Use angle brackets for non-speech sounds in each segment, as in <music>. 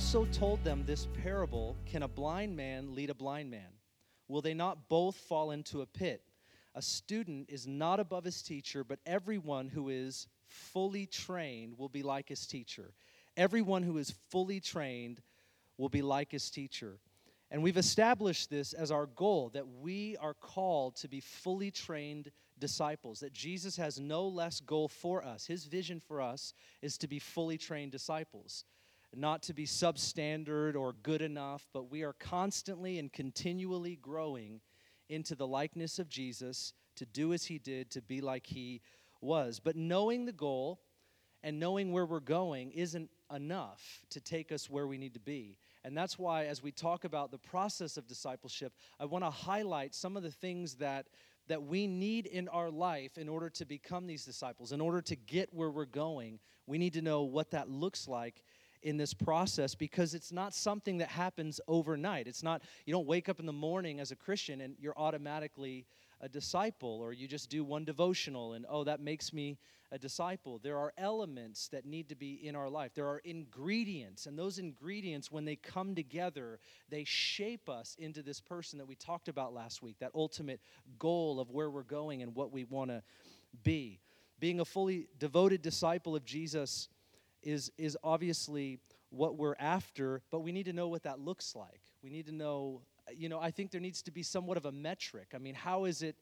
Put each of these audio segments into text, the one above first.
also told them this parable Can a blind man lead a blind man? Will they not both fall into a pit? A student is not above his teacher, but everyone who is fully trained will be like his teacher. Everyone who is fully trained will be like his teacher. And we've established this as our goal that we are called to be fully trained disciples, that Jesus has no less goal for us. His vision for us is to be fully trained disciples, not to be substandard or good enough, but we are constantly and continually growing into the likeness of Jesus, to do as he did, to be like he was. But knowing the goal and knowing where we're going isn't enough to take us where we need to be. And that's why, as we talk about the process of discipleship, I want to highlight some of the things that, that we need in our life in order to become these disciples. In order to get where we're going, we need to know what that looks like in this process because it's not something that happens overnight. It's not, you don't wake up in the morning as a Christian and you're automatically a disciple, or you just do one devotional and, oh, that makes me a disciple. There are elements that need to be in our life. There are ingredients, and those ingredients, when they come together, they shape us into this person that we talked about last week, that ultimate goal of where we're going and what we want to be. Being a fully devoted disciple of Jesus is, is obviously what we're after, but we need to know what that looks like. We need to know, you know, I think there needs to be somewhat of a metric. I mean, how is it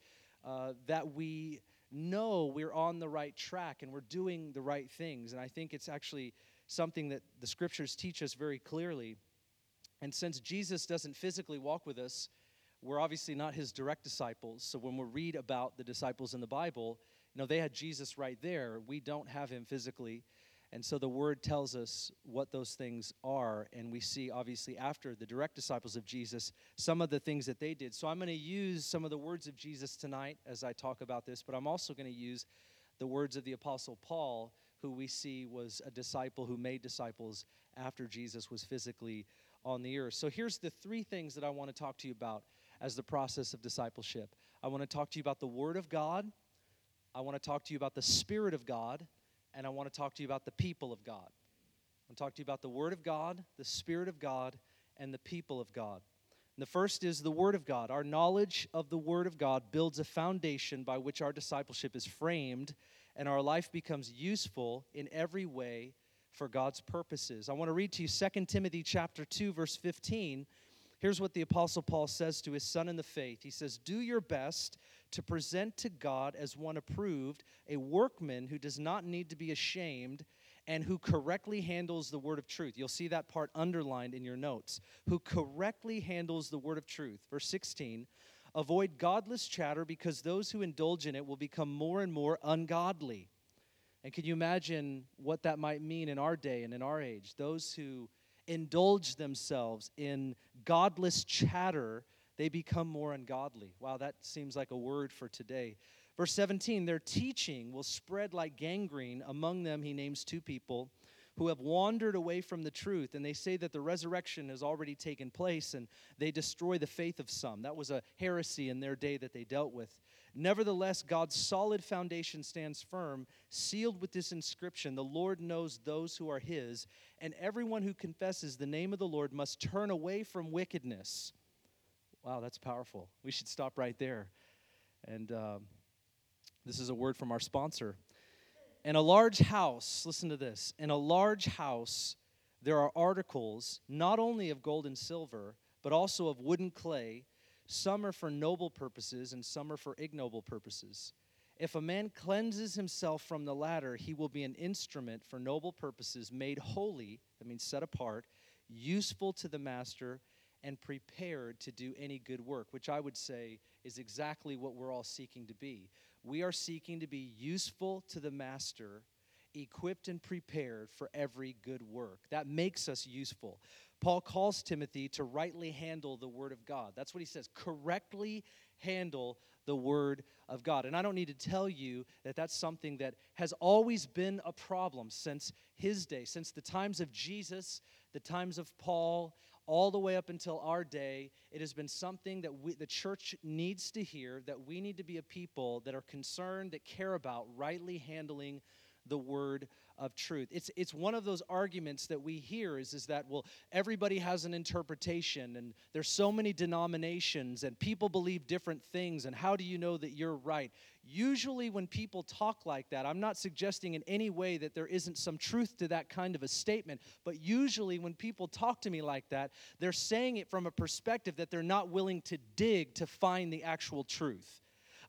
uh, that we know we're on the right track and we're doing the right things. And I think it's actually something that the scriptures teach us very clearly. And since Jesus doesn't physically walk with us, we're obviously not his direct disciples. So when we read about the disciples in the Bible, you know, they had Jesus right there. We don't have him physically. And so the word tells us what those things are. And we see, obviously, after the direct disciples of Jesus, some of the things that they did. So I'm going to use some of the words of Jesus tonight as I talk about this, but I'm also going to use the words of the Apostle Paul, who we see was a disciple who made disciples after Jesus was physically on the earth. So here's the three things that I want to talk to you about as the process of discipleship. I want to talk to you about the Word of God. I want to talk to you about the Spirit of God and I want to talk to you about the people of God. I want to talk to you about the Word of God, the Spirit of God, and the people of God. And the first is the Word of God. Our knowledge of the Word of God builds a foundation by which our discipleship is framed and our life becomes useful in every way for God's purposes. I want to read to you 2 Timothy chapter 2 verse 15. Here's what the apostle Paul says to his son in the faith. He says, "Do your best to present to God as one approved, a workman who does not need to be ashamed and who correctly handles the word of truth. You'll see that part underlined in your notes. Who correctly handles the word of truth. Verse 16 Avoid godless chatter because those who indulge in it will become more and more ungodly. And can you imagine what that might mean in our day and in our age? Those who indulge themselves in godless chatter they become more ungodly. Wow, that seems like a word for today. Verse 17, their teaching will spread like gangrene. Among them, he names two people who have wandered away from the truth, and they say that the resurrection has already taken place, and they destroy the faith of some. That was a heresy in their day that they dealt with. Nevertheless, God's solid foundation stands firm, sealed with this inscription The Lord knows those who are his, and everyone who confesses the name of the Lord must turn away from wickedness. Wow, that's powerful. We should stop right there. And um, this is a word from our sponsor. In a large house, listen to this in a large house, there are articles not only of gold and silver, but also of wood and clay. Some are for noble purposes, and some are for ignoble purposes. If a man cleanses himself from the latter, he will be an instrument for noble purposes, made holy, that means set apart, useful to the master and prepared to do any good work, which I would say is exactly what we're all seeking to be. We are seeking to be useful to the master, equipped and prepared for every good work. That makes us useful. Paul calls Timothy to rightly handle the word of God. That's what he says correctly handle the word of God. And I don't need to tell you that that's something that has always been a problem since his day, since the times of Jesus, the times of Paul, all the way up until our day, it has been something that we, the church needs to hear, that we need to be a people that are concerned, that care about rightly handling the Word of truth. It's, it's one of those arguments that we hear is, is that, well, everybody has an interpretation and there's so many denominations and people believe different things and how do you know that you're right? Usually, when people talk like that, I'm not suggesting in any way that there isn't some truth to that kind of a statement, but usually when people talk to me like that, they're saying it from a perspective that they're not willing to dig to find the actual truth.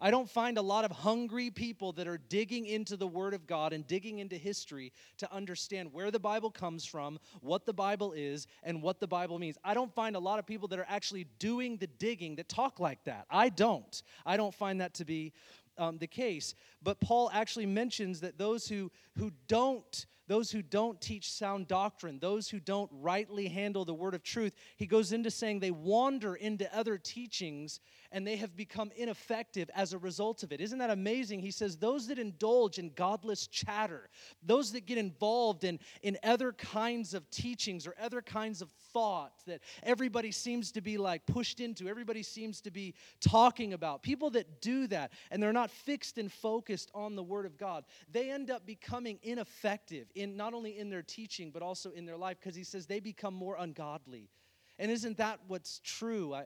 I don't find a lot of hungry people that are digging into the Word of God and digging into history to understand where the Bible comes from, what the Bible is, and what the Bible means. I don't find a lot of people that are actually doing the digging that talk like that. I don't. I don't find that to be um, the case. But Paul actually mentions that those who, who don't those who don't teach sound doctrine, those who don't rightly handle the word of truth, he goes into saying they wander into other teachings and they have become ineffective as a result of it. Isn't that amazing? He says, Those that indulge in godless chatter, those that get involved in, in other kinds of teachings or other kinds of thought that everybody seems to be like pushed into, everybody seems to be talking about, people that do that and they're not fixed and focused on the Word of God, they end up becoming ineffective in not only in their teaching but also in their life because he says they become more ungodly. And isn't that what's true? I,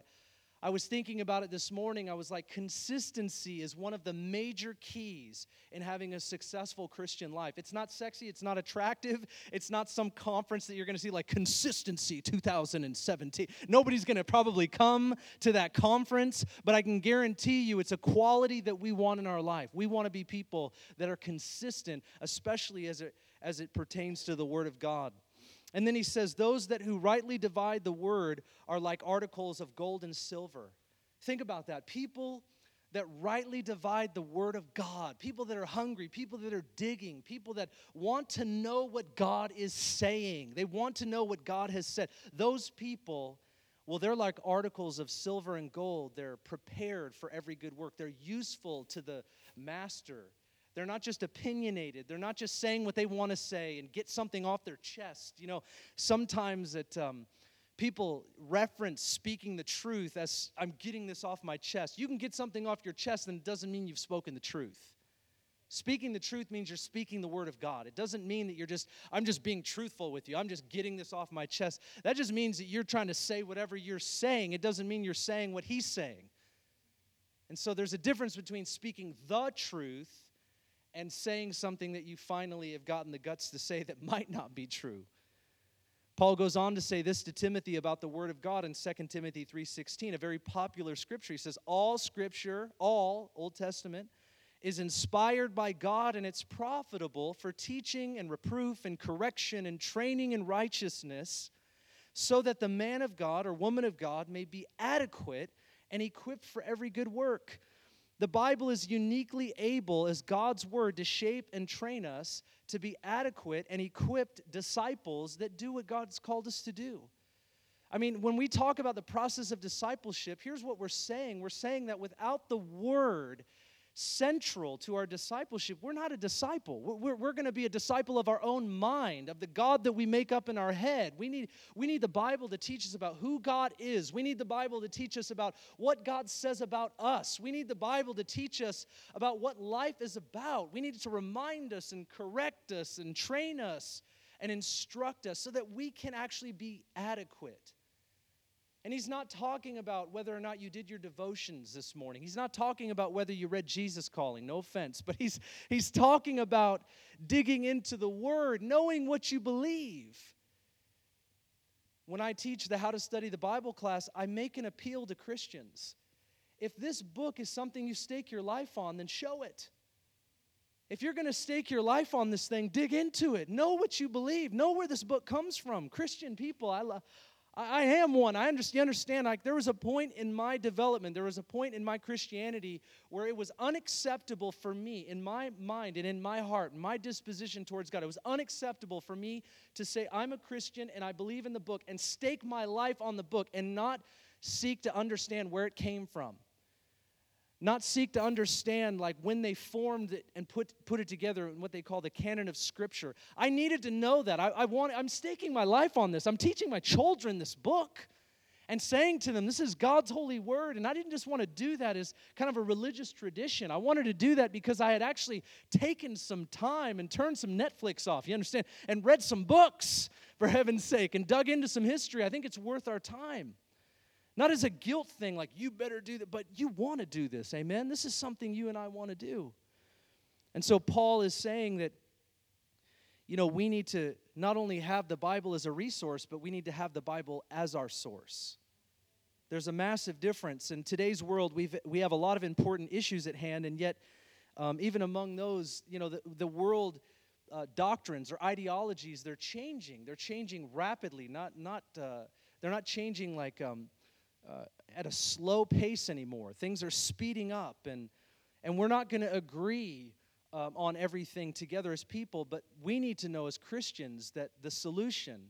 I was thinking about it this morning. I was like, consistency is one of the major keys in having a successful Christian life. It's not sexy, it's not attractive, it's not some conference that you're going to see like Consistency 2017. Nobody's going to probably come to that conference, but I can guarantee you it's a quality that we want in our life. We want to be people that are consistent, especially as it as it pertains to the Word of God. And then he says, Those that who rightly divide the Word are like articles of gold and silver. Think about that. People that rightly divide the Word of God, people that are hungry, people that are digging, people that want to know what God is saying, they want to know what God has said. Those people, well, they're like articles of silver and gold. They're prepared for every good work, they're useful to the master. They're not just opinionated. They're not just saying what they want to say and get something off their chest. You know, sometimes it, um, people reference speaking the truth as I'm getting this off my chest. You can get something off your chest, and it doesn't mean you've spoken the truth. Speaking the truth means you're speaking the word of God. It doesn't mean that you're just, I'm just being truthful with you. I'm just getting this off my chest. That just means that you're trying to say whatever you're saying. It doesn't mean you're saying what he's saying. And so there's a difference between speaking the truth and saying something that you finally have gotten the guts to say that <laughs> might not be true. Paul goes on to say this to Timothy about the word of God in 2 Timothy 3:16, a very popular scripture. He says all scripture, all Old Testament is inspired by God and it's profitable for teaching and reproof and correction and training in righteousness so that the man of God or woman of God may be adequate and equipped for every good work. The Bible is uniquely able as God's word to shape and train us to be adequate and equipped disciples that do what God's called us to do. I mean, when we talk about the process of discipleship, here's what we're saying we're saying that without the word, central to our discipleship. We're not a disciple. We're, we're going to be a disciple of our own mind, of the God that we make up in our head. We need, we need the Bible to teach us about who God is. We need the Bible to teach us about what God says about us. We need the Bible to teach us about what life is about. We need it to remind us and correct us and train us and instruct us so that we can actually be adequate and he's not talking about whether or not you did your devotions this morning. He's not talking about whether you read Jesus Calling, no offense, but he's, he's talking about digging into the Word, knowing what you believe. When I teach the How to Study the Bible class, I make an appeal to Christians. If this book is something you stake your life on, then show it. If you're going to stake your life on this thing, dig into it. Know what you believe. Know where this book comes from. Christian people, I, love. I, I am one. I understand, You understand. Like there was a point in my development, there was a point in my Christianity where it was unacceptable for me, in my mind and in my heart, my disposition towards God. It was unacceptable for me to say I'm a Christian and I believe in the book and stake my life on the book and not seek to understand where it came from not seek to understand like when they formed it and put, put it together in what they call the canon of scripture i needed to know that I, I want i'm staking my life on this i'm teaching my children this book and saying to them, This is God's holy word. And I didn't just want to do that as kind of a religious tradition. I wanted to do that because I had actually taken some time and turned some Netflix off, you understand, and read some books, for heaven's sake, and dug into some history. I think it's worth our time. Not as a guilt thing, like you better do that, but you want to do this, amen? This is something you and I want to do. And so Paul is saying that, you know, we need to not only have the Bible as a resource, but we need to have the Bible as our source. There's a massive difference. In today's world, we've, we have a lot of important issues at hand, and yet, um, even among those, you know, the, the world uh, doctrines or ideologies, they're changing. They're changing rapidly, not, not, uh, they're not changing like, um, uh, at a slow pace anymore. Things are speeding up, and, and we're not going to agree um, on everything together as people, but we need to know as Christians that the solution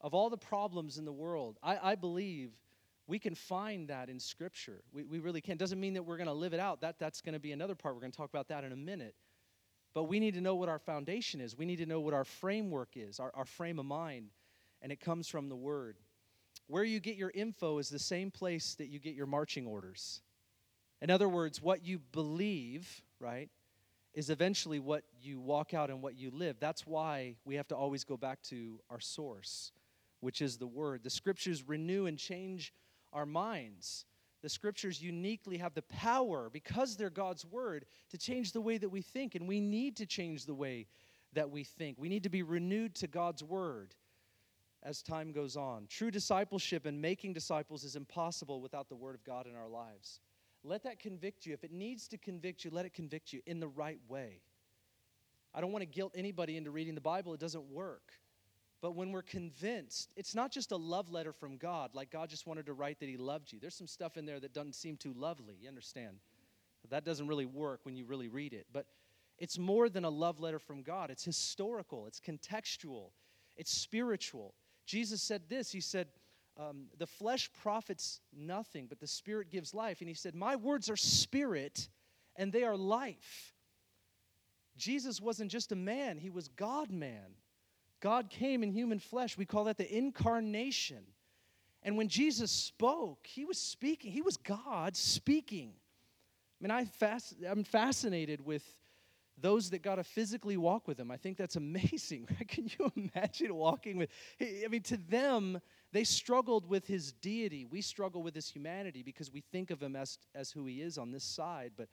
of all the problems in the world, I, I believe we can find that in Scripture. We, we really can. Doesn't mean that we're going to live it out. That, that's going to be another part. We're going to talk about that in a minute. But we need to know what our foundation is. We need to know what our framework is, our, our frame of mind, and it comes from the Word. Where you get your info is the same place that you get your marching orders. In other words, what you believe, right, is eventually what you walk out and what you live. That's why we have to always go back to our source, which is the Word. The Scriptures renew and change our minds. The Scriptures uniquely have the power, because they're God's Word, to change the way that we think. And we need to change the way that we think. We need to be renewed to God's Word as time goes on. True discipleship and making disciples is impossible without the Word of God in our lives. Let that convict you. If it needs to convict you, let it convict you in the right way. I don't want to guilt anybody into reading the Bible, it doesn't work. But when we're convinced, it's not just a love letter from God, like God just wanted to write that He loved you. There's some stuff in there that doesn't seem too lovely, you understand? That doesn't really work when you really read it. But it's more than a love letter from God, it's historical, it's contextual, it's spiritual. Jesus said this He said, um, The flesh profits nothing, but the spirit gives life. And He said, My words are spirit and they are life. Jesus wasn't just a man, He was God man. God came in human flesh. We call that the incarnation. And when Jesus spoke, he was speaking. He was God speaking. I mean, I I'm fascinated with those that got to physically walk with him. I think that's amazing. <laughs> Can you imagine walking with? I mean, to them, they struggled with his deity. We struggle with his humanity because we think of him as as who he is on this side. But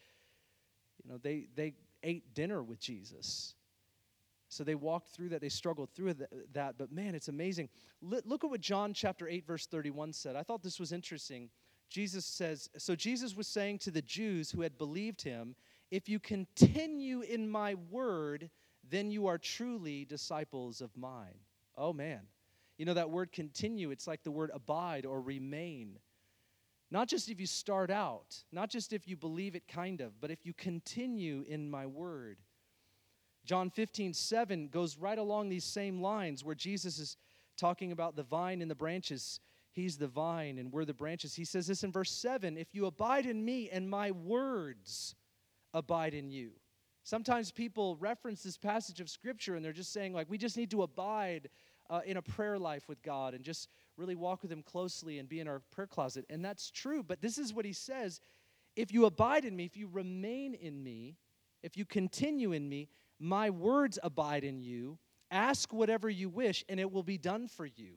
you know, they they ate dinner with Jesus. So they walked through that, they struggled through that, but man, it's amazing. Look at what John chapter 8, verse 31 said. I thought this was interesting. Jesus says, So Jesus was saying to the Jews who had believed him, if you continue in my word, then you are truly disciples of mine. Oh, man. You know, that word continue, it's like the word abide or remain. Not just if you start out, not just if you believe it, kind of, but if you continue in my word. John 15, 7 goes right along these same lines where Jesus is talking about the vine and the branches. He's the vine and we're the branches. He says this in verse 7 If you abide in me and my words abide in you. Sometimes people reference this passage of Scripture and they're just saying, like, we just need to abide uh, in a prayer life with God and just really walk with Him closely and be in our prayer closet. And that's true, but this is what He says if you abide in me, if you remain in me, if you continue in me, my words abide in you. Ask whatever you wish, and it will be done for you.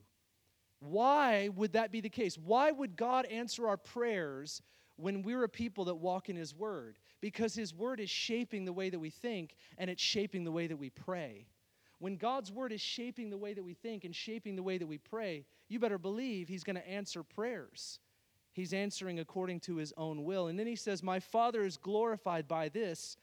Why would that be the case? Why would God answer our prayers when we're a people that walk in His Word? Because His Word is shaping the way that we think and it's shaping the way that we pray. When God's Word is shaping the way that we think and shaping the way that we pray, you better believe He's going to answer prayers. He's answering according to His own will. And then He says, My Father is glorified by this,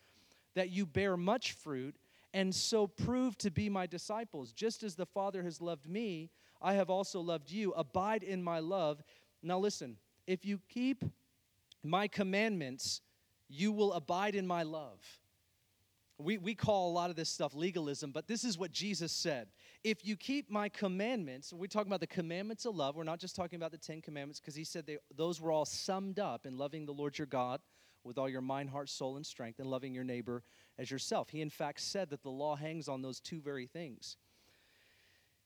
that you bear much fruit and so prove to be my disciples. Just as the Father has loved me, I have also loved you. Abide in my love. Now, listen, if you keep my commandments, you will abide in my love. We, we call a lot of this stuff legalism, but this is what Jesus said. If you keep my commandments, we're talking about the commandments of love. We're not just talking about the Ten Commandments because he said they, those were all summed up in loving the Lord your God with all your mind, heart, soul, and strength, and loving your neighbor as yourself. He, in fact, said that the law hangs on those two very things.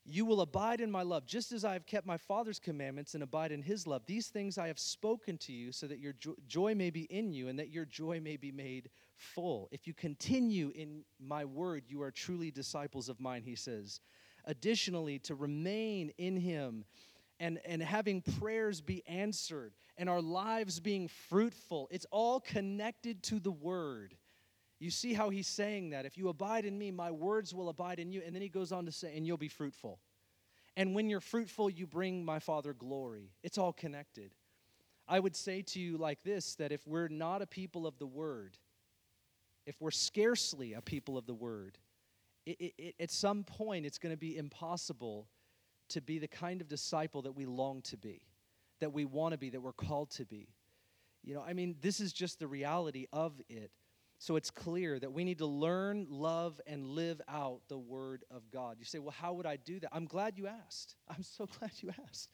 You will abide in my love, just as I have kept my Father's commandments and abide in his love. These things I have spoken to you, so that your joy may be in you and that your joy may be made full. If you continue in my word, you are truly disciples of mine, he says. Additionally, to remain in him and, and having prayers be answered and our lives being fruitful, it's all connected to the word. You see how he's saying that. If you abide in me, my words will abide in you. And then he goes on to say, and you'll be fruitful. And when you're fruitful, you bring my Father glory. It's all connected. I would say to you like this that if we're not a people of the word, if we're scarcely a people of the word, it, it, at some point it's going to be impossible to be the kind of disciple that we long to be, that we want to be, that we're called to be. You know, I mean, this is just the reality of it. So it's clear that we need to learn, love, and live out the Word of God. You say, well, how would I do that? I'm glad you asked. <laughs> I'm so glad you asked.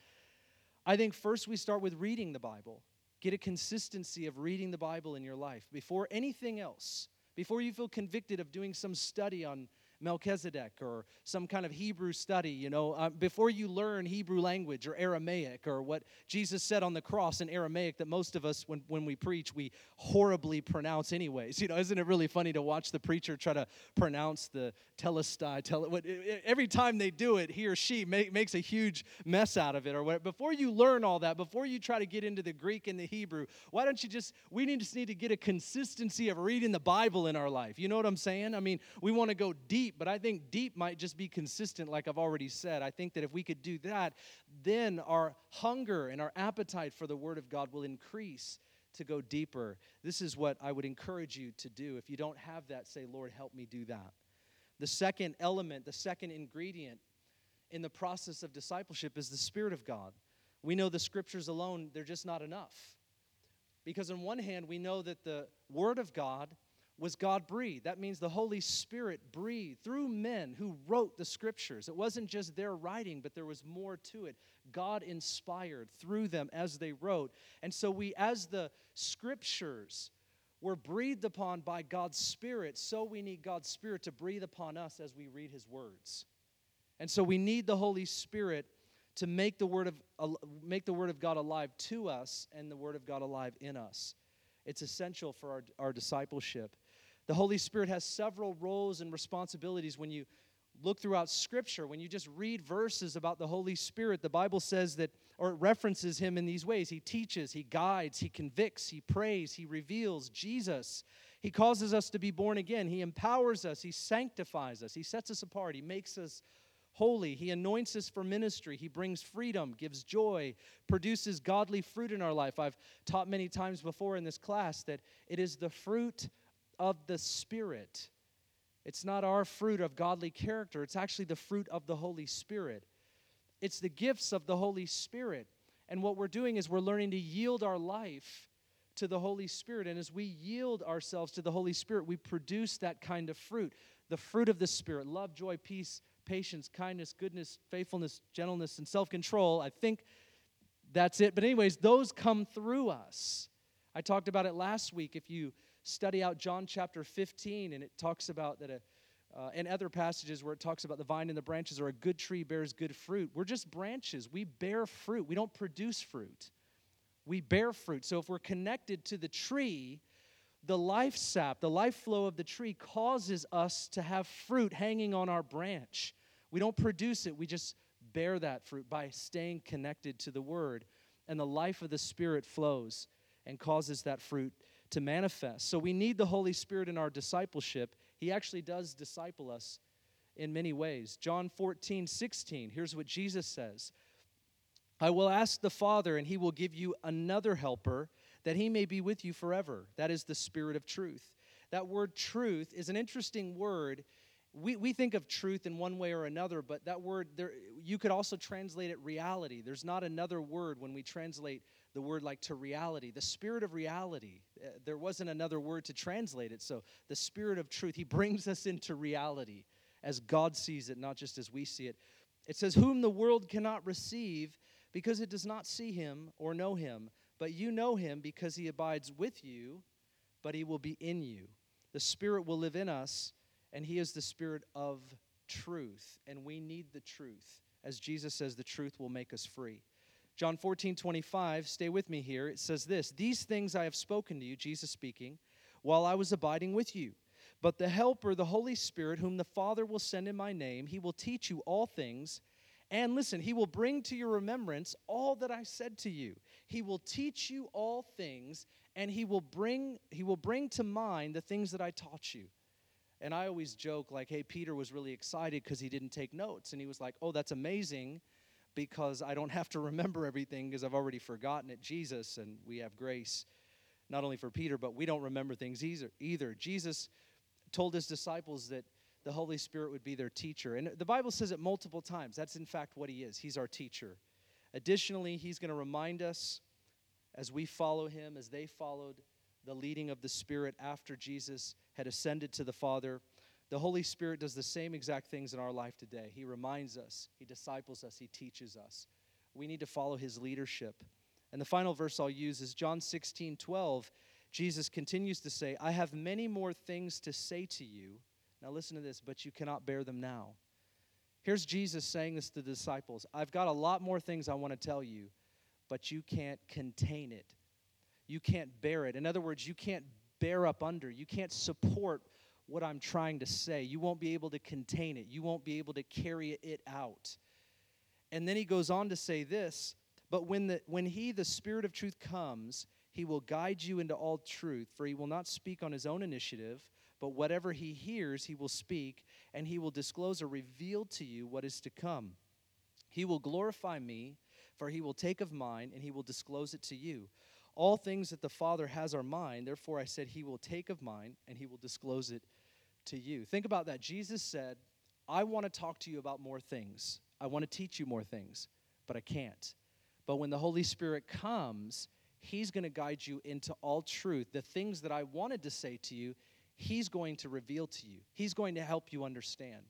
I think first we start with reading the Bible. Get a consistency of reading the Bible in your life before anything else. Before you feel convicted of doing some study on Melchizedek or some kind of Hebrew study, you know, uh, before you learn Hebrew language or Aramaic or what Jesus said on the cross in Aramaic that most of us, when, when we preach, we horribly pronounce anyways. <laughs> You know, isn't it really funny to watch the preacher try to pronounce the telestai? Tele, what, every time they do it, he or she make, makes a huge mess out of it or whatever. Before you learn all that, before you try to get into the Greek and the Hebrew, why don't you just, we need, just need to get a consistency of reading the Bible in our life. You know what I'm saying? I mean, we want to go deep deep, but I think deep might just be consistent, like I've already said. I think that if we could do that, then our hunger and our appetite for the Word of God will increase to go deeper. This is what I would encourage you to do. If you don't have that, say, Lord, help me do that. The second element, the second ingredient in the process of discipleship is the Spirit of God. We know the scriptures alone, they're just not enough. Because, on one hand, we know that the Word of God was God breathed. That means the Holy Spirit breathed through men who wrote the scriptures. It wasn't just their writing, but there was more to it. God inspired through them as they wrote. And so we, as the scriptures, were breathed upon by God's Spirit, so we need God's Spirit to breathe upon us as we read His words. And so we need the Holy Spirit to make the word of make the word of God alive to us and the word of God alive in us. It's essential for our, our discipleship. The Holy Spirit has several roles and responsibilities when you look throughout Scripture, when you just read verses about the Holy Spirit, the Bible says that, or it references him in these ways He teaches, He guides, He convicts, He prays, He reveals Jesus. He causes us to be born again, He empowers us, He sanctifies us, He sets us apart, He makes us holy. He anoints us for ministry. He brings freedom, gives joy, produces godly fruit in our life. I've taught many times before in this class that it is the fruit of the Spirit. It's not our fruit of godly character, it's actually the fruit of the Holy Spirit. It's the gifts of the Holy Spirit. And what we're doing is we're learning to yield our life to the Holy Spirit. And as we yield ourselves to the Holy Spirit, we produce that kind of fruit the fruit of the Spirit love, joy, peace, patience, kindness, goodness, faithfulness, gentleness, and self control. I think that's it. But, anyways, those come through us. I talked about it last week. If you study out John chapter 15, and it talks about that, a, uh, and other passages where it talks about the vine and the branches, or a good tree bears good fruit. We're just branches. We bear fruit. We don't produce fruit. We bear fruit. So if we're connected to the tree, the life sap, the life flow of the tree causes us to have fruit hanging on our branch. We don't produce it, we just bear that fruit by staying connected to the word. And the life of the Spirit flows and causes that fruit to manifest. So we need the Holy Spirit in our discipleship. He actually does disciple us in many ways. John 14, 16, here's what Jesus says I will ask the Father, and he will give you another helper that he may be with you forever. That is the Spirit of truth. That word truth is an interesting word. We, we think of truth in one way or another, but that word, there, you could also translate it reality. There's not another word when we translate the word like to reality. The spirit of reality, uh, there wasn't another word to translate it. So the spirit of truth, he brings us into reality as God sees it, not just as we see it. It says, Whom the world cannot receive because it does not see him or know him. But you know him because he abides with you, but he will be in you. The Spirit will live in us, and he is the Spirit of truth, and we need the truth. As Jesus says, the truth will make us free. John 14, 25, stay with me here. It says this These things I have spoken to you, Jesus speaking, while I was abiding with you. But the Helper, the Holy Spirit, whom the Father will send in my name, he will teach you all things. And listen, he will bring to your remembrance all that I said to you. He will teach you all things, and he will bring he will bring to mind the things that I taught you. And I always joke like, hey, Peter was really excited because he didn't take notes. And he was like, oh, that's amazing because I don't have to remember everything because I've already forgotten it. Jesus, and we have grace not only for Peter, but we don't remember things either. either. Jesus told his disciples that the Holy Spirit would be their teacher. And the Bible says it multiple times. That's in fact what he is. He's our teacher. Additionally, he's going to remind us as we follow him, as they followed the leading of the Spirit after Jesus had ascended to the Father. The Holy Spirit does the same exact things in our life today. He reminds us, He disciples us, He teaches us. We need to follow His leadership. And the final verse I'll use is John 16 12. Jesus continues to say, I have many more things to say to you. Now listen to this, but you cannot bear them now. Here's Jesus saying this to the disciples I've got a lot more things I want to tell you, but you can't contain it. You can't bear it. In other words, you can't bear up under, you can't support what I'm trying to say. You won't be able to contain it, you won't be able to carry it out. And then he goes on to say this, but when the when he the spirit of truth comes, he will guide you into all truth, for he will not speak on his own initiative, but whatever he hears, he will speak, and he will disclose or reveal to you what is to come. He will glorify me, for he will take of mine, and he will disclose it to you. All things that the Father has are mine, therefore I said, He will take of mine, and he will disclose it to you. Think about that. Jesus said, I want to talk to you about more things. I want to teach you more things, but I can't. But when the Holy Spirit comes, He's going to guide you into all truth. The things that I wanted to say to you, He's going to reveal to you. He's going to help you understand.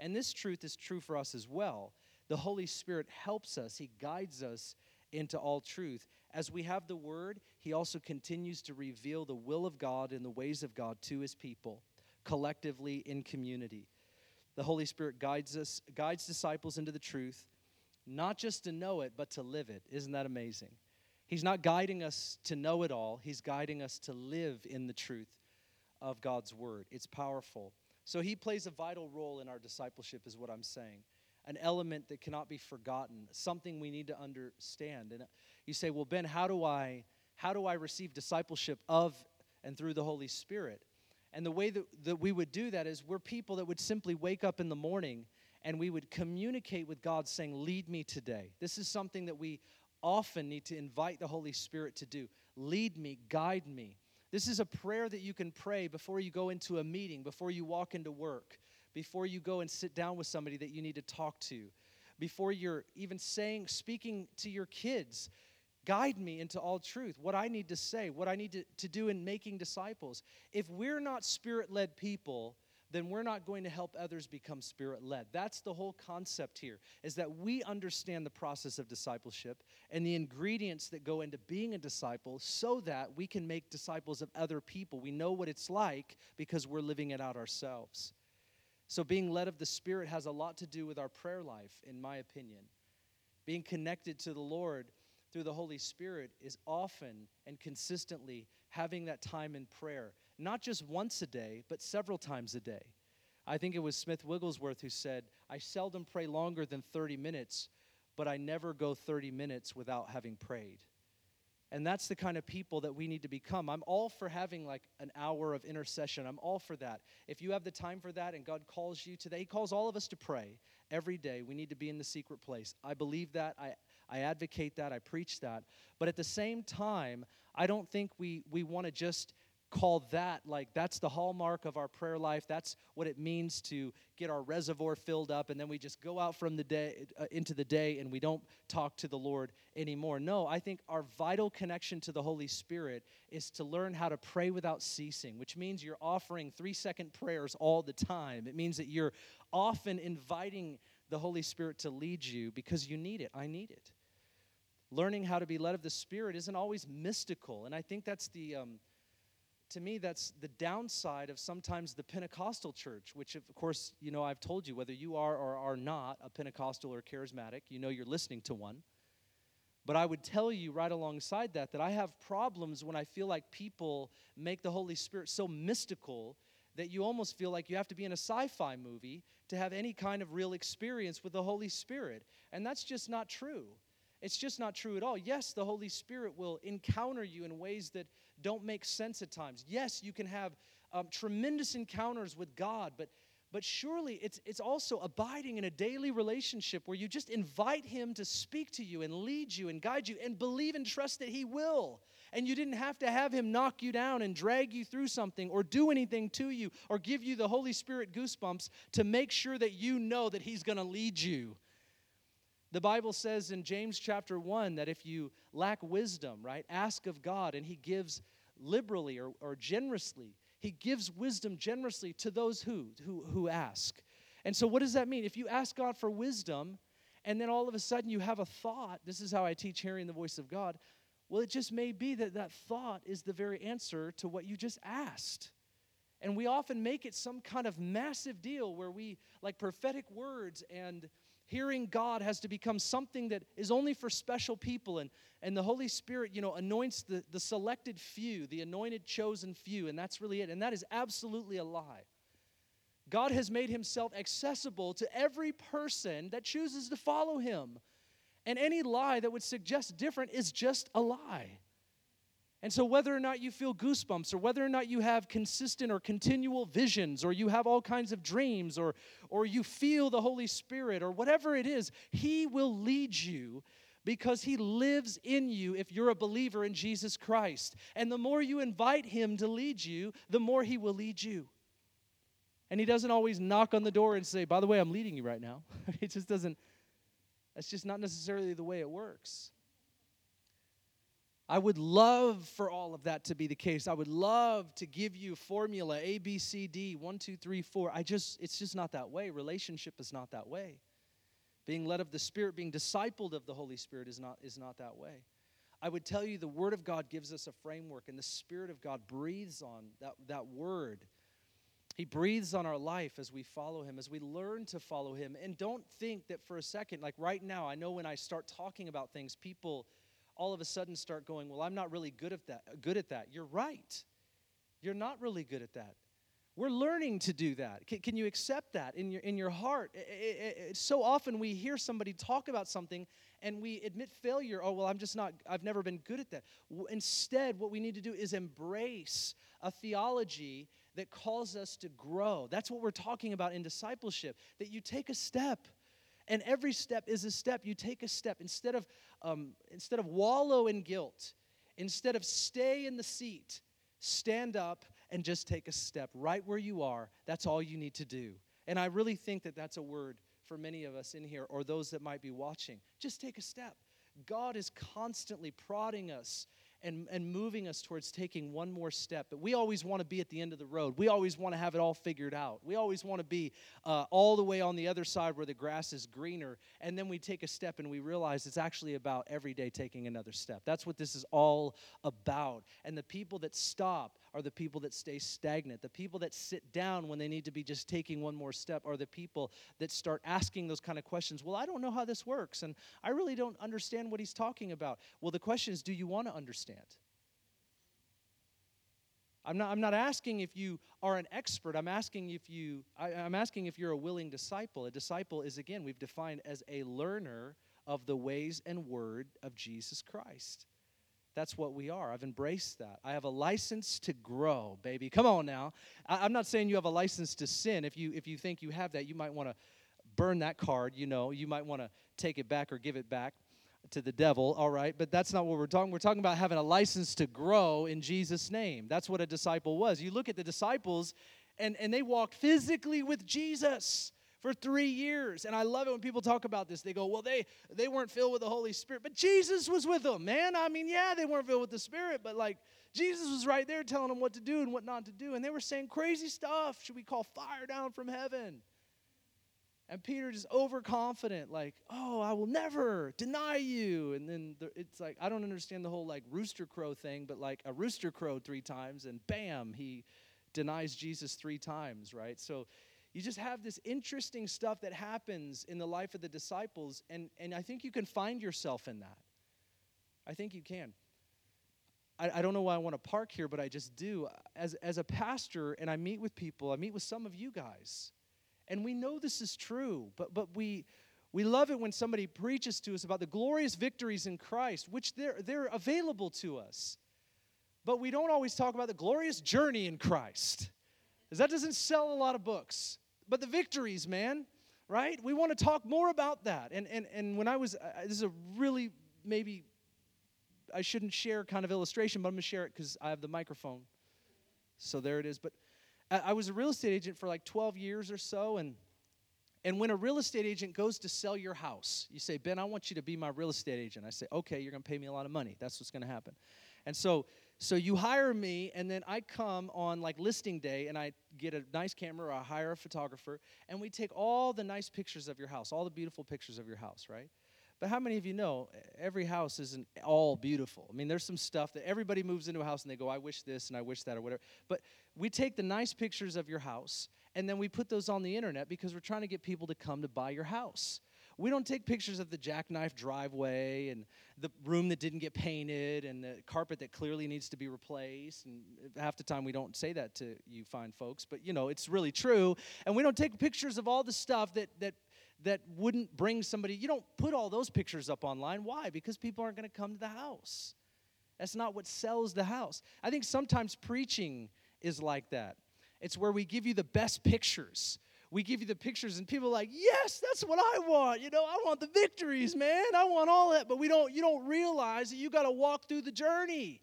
And this truth is true for us as well. The Holy Spirit helps us, He guides us into all truth. As we have the Word, He also continues to reveal the will of God and the ways of God to His people, collectively in community. The Holy Spirit guides us, guides disciples into the truth, not just to know it, but to live it. Isn't that amazing? He's not guiding us to know it all, He's guiding us to live in the truth of God's word. It's powerful. So He plays a vital role in our discipleship, is what I'm saying. An element that cannot be forgotten, something we need to understand. And you say, well, Ben, how do I how do I receive discipleship of and through the Holy Spirit? And the way that, that we would do that is we're people that would simply wake up in the morning and we would communicate with God saying, Lead me today. This is something that we often need to invite the Holy Spirit to do. Lead me, guide me. This is a prayer that you can pray before you go into a meeting, before you walk into work, before you go and sit down with somebody that you need to talk to, before you're even saying, speaking to your kids. Guide me into all truth, what I need to say, what I need to, to do in making disciples. If we're not spirit led people, then we're not going to help others become spirit led. That's the whole concept here is that we understand the process of discipleship and the ingredients that go into being a disciple so that we can make disciples of other people. We know what it's like because we're living it out ourselves. So being led of the spirit has a lot to do with our prayer life in my opinion. Being connected to the Lord through the Holy Spirit is often and consistently having that time in prayer not just once a day, but several times a day. I think it was Smith Wigglesworth who said, I seldom pray longer than 30 minutes, but I never go 30 minutes without having prayed. And that's the kind of people that we need to become. I'm all for having like an hour of intercession. I'm all for that. If you have the time for that and God calls you today, He calls all of us to pray every day. We need to be in the secret place. I believe that. I, I advocate that. I preach that. But at the same time, I don't think we, we want to just call that like that's the hallmark of our prayer life that's what it means to get our reservoir filled up and then we just go out from the day uh, into the day and we don't talk to the lord anymore no i think our vital connection to the holy spirit is to learn how to pray without ceasing which means you're offering 3 second prayers all the time it means that you're often inviting the holy spirit to lead you because you need it i need it learning how to be led of the spirit isn't always mystical and i think that's the um, to me, that's the downside of sometimes the Pentecostal church, which, of course, you know, I've told you whether you are or are not a Pentecostal or charismatic, you know you're listening to one. But I would tell you right alongside that that I have problems when I feel like people make the Holy Spirit so mystical that you almost feel like you have to be in a sci fi movie to have any kind of real experience with the Holy Spirit. And that's just not true. It's just not true at all. Yes, the Holy Spirit will encounter you in ways that don't make sense at times. Yes, you can have um, tremendous encounters with God, but but surely it's, it's also abiding in a daily relationship where you just invite Him to speak to you and lead you and guide you and believe and trust that He will. And you didn't have to have Him knock you down and drag you through something or do anything to you or give you the Holy Spirit goosebumps to make sure that you know that He's going to lead you. The Bible says in James chapter 1 that if you lack wisdom, right, ask of God and He gives liberally or, or generously. He gives wisdom generously to those who, who, who ask. And so, what does that mean? If you ask God for wisdom, and then all of a sudden you have a thought, this is how I teach hearing the voice of God. Well, it just may be that that thought is the very answer to what you just asked. And we often make it some kind of massive deal where we, like prophetic words and hearing God has to become something that is only for special people. And, and the Holy Spirit, you know, anoints the, the selected few, the anointed, chosen few, and that's really it. And that is absolutely a lie. God has made himself accessible to every person that chooses to follow him. And any lie that would suggest different is just a lie. And so, whether or not you feel goosebumps, or whether or not you have consistent or continual visions, or you have all kinds of dreams, or, or you feel the Holy Spirit, or whatever it is, He will lead you because He lives in you if you're a believer in Jesus Christ. And the more you invite Him to lead you, the more He will lead you. And He doesn't always knock on the door and say, By the way, I'm leading you right now. <laughs> it just doesn't, that's just not necessarily the way it works. I would love for all of that to be the case. I would love to give you formula A, B, C, D, one, two, three, four. I just, it's just not that way. Relationship is not that way. Being led of the Spirit, being discipled of the Holy Spirit is not, is not that way. I would tell you the Word of God gives us a framework, and the Spirit of God breathes on that, that Word. He breathes on our life as we follow Him, as we learn to follow Him. And don't think that for a second, like right now, I know when I start talking about things, people all of a sudden start going, Well, I'm not really good at that. Good at that. You're right. You're not really good at that. We're learning to do that. Can, can you accept that in your, in your heart? It, it, it, so often we hear somebody talk about something and we admit failure. Oh, well, I'm just not, I've never been good at that. Instead, what we need to do is embrace a theology that calls us to grow. That's what we're talking about in discipleship, that you take a step. And every step is a step. You take a step. Instead of, um, instead of wallow in guilt, instead of stay in the seat, stand up and just take a step right where you are. That's all you need to do. And I really think that that's a word for many of us in here or those that might be watching. Just take a step. God is constantly prodding us and, and moving us towards taking one more step. But we always want to be at the end of the road. We always want to have it all figured out. We always want to be uh, all the way on the other side where the grass is greener. And then we take a step and we realize it's actually about every day taking another step. That's what this is all about. And the people that stop are the people that stay stagnant. The people that sit down when they need to be just taking one more step are the people that start asking those kind of questions. Well, I don't know how this works, and I really don't understand what he's talking about. Well, the question is do you want to understand? I'm not, I'm not asking if you are an expert. I'm asking if you I, I'm asking if you're a willing disciple. A disciple is again we've defined as a learner of the ways and word of Jesus Christ. That's what we are. I've embraced that. I have a license to grow, baby. Come on now. I, am not saying you have a license to sin. If you if you think you have that, you might want to burn that card. You know, you might want to take it back or give it back to the devil. All right, but that's not what we're talking. We're talking about having a license to grow in Jesus' name. That's what a disciple was. You look at the disciples, and and they walked physically with Jesus for three years. And I love it when people talk about this. They go, well, they, they weren't filled with the Holy Spirit, but Jesus was with them, man. I mean, yeah, they weren't filled with the Spirit, but like Jesus was right there telling them what to do and what not to do. And they were saying crazy stuff. Should we call fire down from heaven? And Peter just overconfident, like, oh, I will never deny you. And then the, it's like, I don't understand the whole like rooster crow thing, but like a rooster crowed three times and bam, he denies Jesus three times, right? So you just have this interesting stuff that happens in the life of the disciples. And, and I think you can find yourself in that. I think you can. I, I don't know why I want to park here, but I just do. As, as a pastor, and I meet with people, I meet with some of you guys and we know this is true, but, but we, we love it when somebody preaches to us about the glorious victories in Christ, which they're, they're available to us. But we don't always talk about the glorious journey in Christ, because that doesn't sell a lot of books. But the victories, man, right? We want to talk more about that. And, and, and when I was, uh, this is a really maybe I shouldn't share kind of illustration, but I'm going to share it because I have the microphone. So there it is. But I was a real estate agent for like 12 years or so, and and when a real estate agent goes to sell your house, you say, Ben, I want you to be my real estate agent. I say, okay, you're going to pay me a lot of money. That's what's going to happen. And so, so you hire me, and then I come on like listing day, and I get a nice camera, or I hire a photographer, and we take all the nice pictures of your house, all the beautiful pictures of your house, right? But how many of you know every house isn't all beautiful? I mean, there's some stuff that everybody moves into a house and they go, I wish this and I wish that or whatever. But we take the nice pictures of your house and then we put those on the internet because we're trying to get people to come to buy your house. We don't take pictures of the jackknife driveway and the room that didn't get painted and the carpet that clearly needs to be replaced. And half the time we don't say that to you fine folks, but you know, it's really true. And we don't take pictures of all the stuff that, that that wouldn't bring somebody, you don't put all those pictures up online. Why? Because people aren't going to come to the house. That's not what sells the house. I think sometimes preaching is like that. It's where we give you the best pictures. We give you the pictures, and people are like, "Yes, that's what I want." You know, I want the victories, man. I want all that. But we don't. You don't realize that you got to walk through the journey.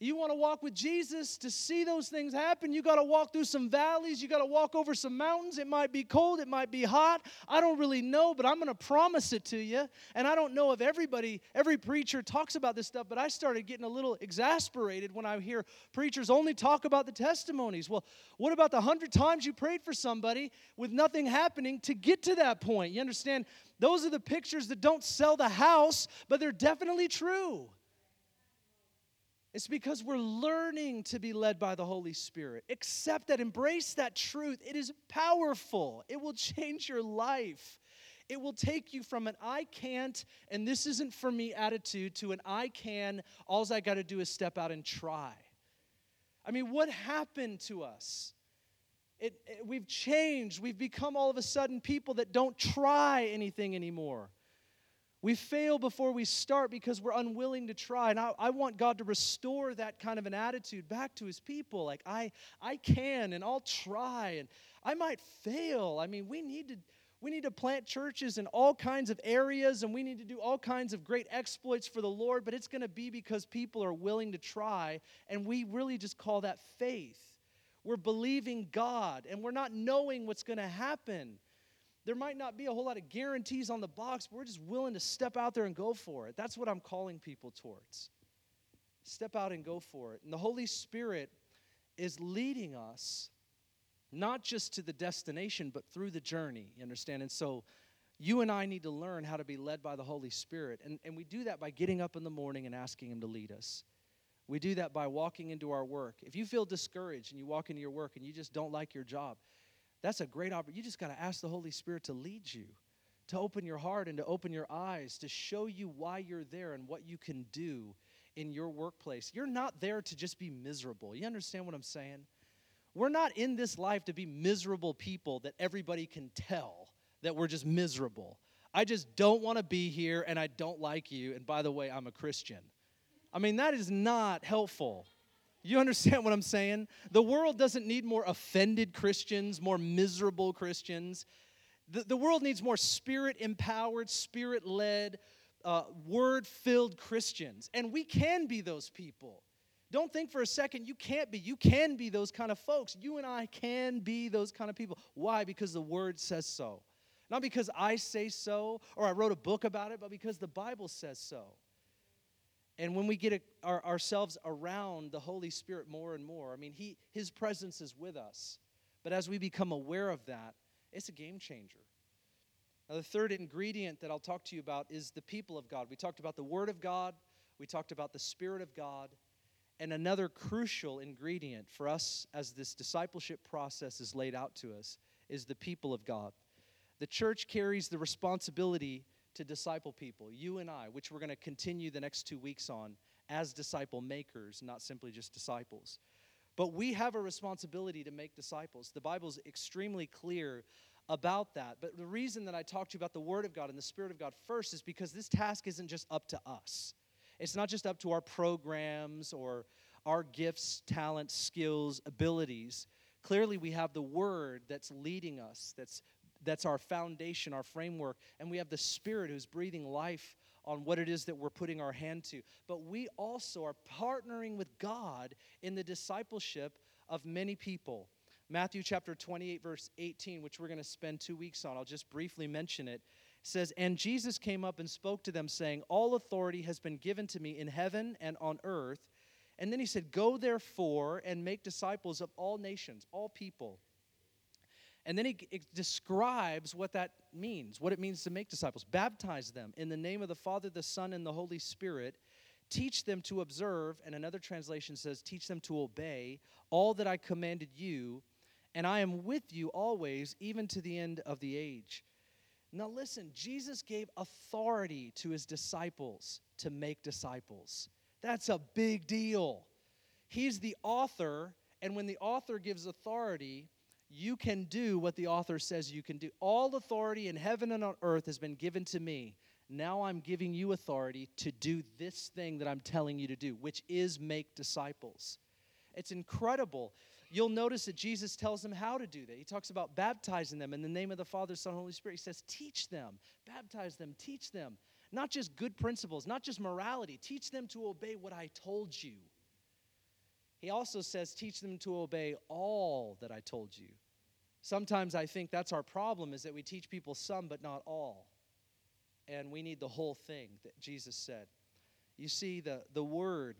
You want to walk with Jesus to see those things happen. You got to walk through some valleys. You got to walk over some mountains. It might be cold. It might be hot. I don't really know, but I'm going to promise it to you. And I don't know if everybody, every preacher talks about this stuff, but I started getting a little exasperated when I hear preachers only talk about the testimonies. Well, what about the hundred times you prayed for somebody with nothing happening to get to that point? You understand? Those are the pictures that don't sell the house, but they're definitely true. It's because we're learning to be led by the Holy Spirit. Accept that, embrace that truth. It is powerful, it will <laughs> change your life. It will take you from an I can't and this isn't for me attitude to an I can, all I got to do is step out and try. I mean, what happened to us? It, it, we've changed. We've become all of a sudden people that don't try anything anymore. We fail before we start because we're unwilling to try. And I, I, want God to restore that kind of an attitude back to his people. Like, I, I can and I'll try and I might fail. I mean, we need to. We need to plant churches in all kinds of areas and we need to do all kinds of great exploits for the Lord, but it's going to be because people are willing to try, and we really just call that faith. We're believing God and we're not knowing what's going to happen there might not be a whole lot of guarantees on the box, but we're just willing to step out there and go for it. That's what I'm calling people towards. Step out and go for it. And the Holy Spirit is leading us not just to the destination, but through the journey. You understand? And so you and I need to learn how to be led by the Holy Spirit. And, and we do that by getting up in the morning and asking Him to lead us. We do that by walking into our work. If you feel discouraged and you walk into your work and you just don't like your job, that's a great opportunity. You just got to ask the Holy Spirit to lead you, to open your heart and to open your eyes, to show you why you're there and what you can do in your workplace. You're not there to just be miserable. You understand what I'm saying? We're not in this life to be miserable people that everybody can tell that we're just miserable. I just don't want to be here and I don't like you. And by the way, I'm a Christian. I mean, that is not helpful. You understand what I'm saying? The world doesn't need more offended Christians, more miserable Christians. The, the world needs more spirit empowered, spirit led, uh, word filled Christians. And we can be those people. Don't think for a second you can't be. You can be those kind of folks. You and I can be those kind of people. Why? Because the word says so. Not because I say so or I wrote a book about it, but because the Bible says so. And when we get a, our, ourselves around the Holy Spirit more and more, I mean, he, His presence is with us. But as we become aware of that, it's a game changer. Now, the third ingredient that I'll talk to you about is the people of God. We talked about the Word of God, we talked about the Spirit of God, and another crucial ingredient for us as this discipleship process is laid out to us is the people of God. The church carries the responsibility to disciple people, you and I, which we're going to continue the next two weeks on as disciple makers, not simply just disciples. But we have a responsibility to make disciples. The Bible is extremely clear about that. But the reason that I talked to you about the Word of God and the Spirit of God first is because this task isn't just up to us. It's not just up to our programs or our gifts, talents, skills, abilities. Clearly, we have the Word that's leading us, that's, that's our foundation, our framework, and we have the Spirit who's breathing life on what it is that we're putting our hand to. But we also are partnering with God in the discipleship of many people. Matthew chapter 28, verse 18, which we're going to spend two weeks on, I'll just briefly mention it, says, And Jesus came up and spoke to them, saying, All authority has been given to me in heaven and on earth. And then he said, Go therefore and make disciples of all nations, all people and then he describes what that means, what it means to make disciples. Baptize them in the name of the Father, the Son, and the Holy Spirit. Teach them to observe, and another translation says, teach them to obey all that I commanded you, and I am with you always, even to the end of the age. Now, listen, Jesus gave authority to his disciples to make disciples. That's a big deal. He's the author, and when the author gives authority, you can do what the author says you can do. All authority in heaven and on earth has been given to me. Now I'm giving you authority to do this thing that I'm telling you to do, which is make disciples. It's incredible. You'll notice that Jesus tells them how to do that. He talks about baptizing them in the name of the Father, Son, Holy Spirit. He says, teach them, baptize them, teach them. Not just good principles, not just morality. Teach them to obey what I told you. He also says, teach them to obey all that I told you. Sometimes I think that's our problem is that we teach people some but not all. And we need the whole thing that Jesus said. You see the, the word,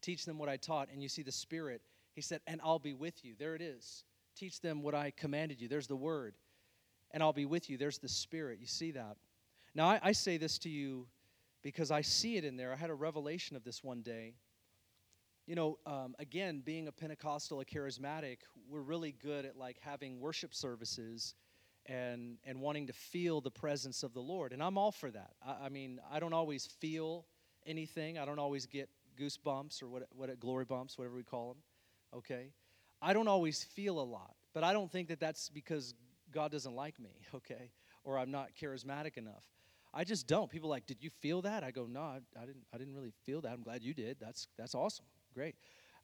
teach them what I taught, and you see the spirit. He said, and I'll be with you. There it is. Teach them what I commanded you. There's the word. And I'll be with you. There's the spirit. You see that. Now, I, I say this to you because I see it in there. I had a revelation of this one day you know, um, again, being a Pentecostal, a charismatic, we're really good at like having worship services and and wanting to feel the presence of the Lord, and I'm all for that. I, I mean, I don't always feel anything. I don't always get goosebumps or what what glory bumps, whatever we call them. Okay, I don't always feel a lot, but I don't think that that's because God doesn't like me. <laughs> Okay, or I'm not charismatic enough. I just don't. People like, did you feel that? I go, no, I, I didn't. I didn't really feel that. I'm glad you did. That's that's awesome great.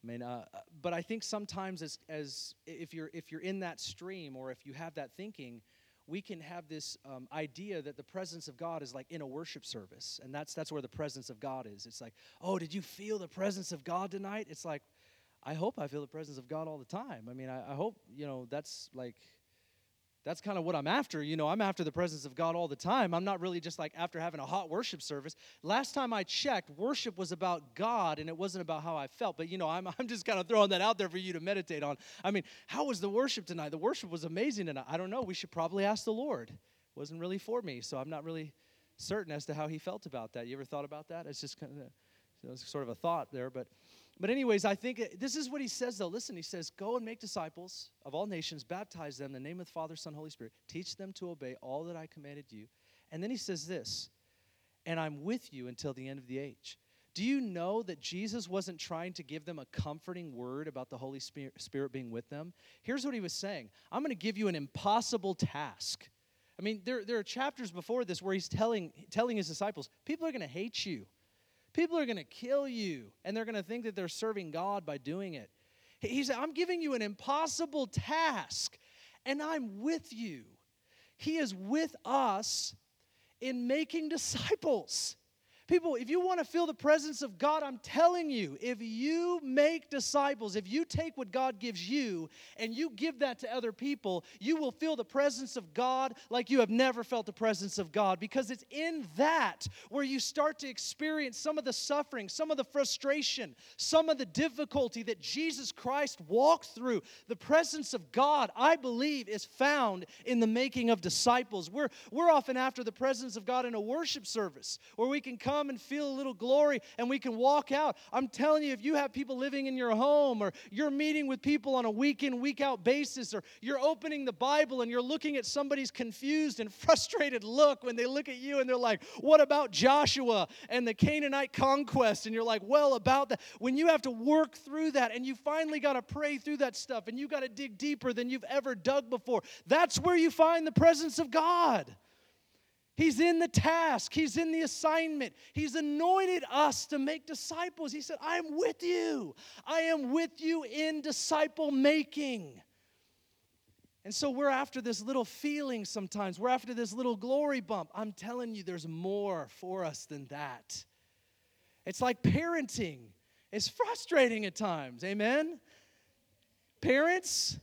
I mean, uh, uh, but I think sometimes as, as if you're if you're in that stream or if you have that thinking, we can have this um, idea that the presence of God is like in a worship service, and that's that's where the presence of God is. It's like, oh, did you feel the presence of God tonight? It's like, I hope I feel the presence of God all the time. I mean, I, I hope you know that's like that's kind of what I'm after. You know, I'm after the presence of God all the time. I'm not really just like after having a hot worship service. Last time I checked, worship was about God and it wasn't about how I felt. But, you know, I'm, <laughs> I'm just kind of throwing that out there for you to meditate on. I mean, how was the worship tonight? The worship was amazing tonight. I don't know. We should probably ask the Lord. It wasn't really for me, so I'm not really certain as to how he felt about that. You ever thought about that? It's just kind of, it was sort of a thought there, but but, anyways, I think uh, this is what he says, though. Listen, he says, Go and make disciples of all nations, baptize them in the name of the Father, Son, Holy Spirit, teach them to obey all that I commanded you. And then he says this, and I'm with you until the end of the age. Do you know that Jesus wasn't trying to give them a comforting word about the Holy Spirit being with them? Here's what he was saying I'm going to give you an impossible task. I mean, there, there are chapters before this where he's telling, telling his disciples, people are going to hate you. People are going to kill you, and they're going to think that they're serving God by doing it. He said, I'm giving you an impossible task, and I'm with you. He is with us in making disciples. People, if you want to feel the presence of God, I'm telling you, if you make disciples, if you take what God gives you and you give that to other people, you will feel the presence of God like you have never felt the presence of God because it's in that where you start to experience some of the suffering, some of the frustration, some of the difficulty that Jesus Christ walked through. The presence of God, I believe, is found in the making of disciples. We're, we're often after the presence of God in a worship service where we can come come and feel a little glory and we can walk out. I'm telling you, if you have people living in your home or you're meeting with people on a week in, week out basis, or you're opening the Bible and you're looking at somebody's confused and <laughs> frustrated look when they look at you and they're like, What about Joshua and the Canaanite conquest? And you're like, Well, about that. When you have to work through that and you finally got to pray through that stuff and you got to dig deeper than you've ever dug before, that's where you find the presence of God. He's in the task, He's in the assignment. He's anointed us to make disciples. He said, I am with you. I am with you in disciple making. And so we're after this little feeling sometimes. We're after this little glory bump. I'm telling you, there's more for us than that. It's like parenting, it's frustrating at times. Amen? Parents,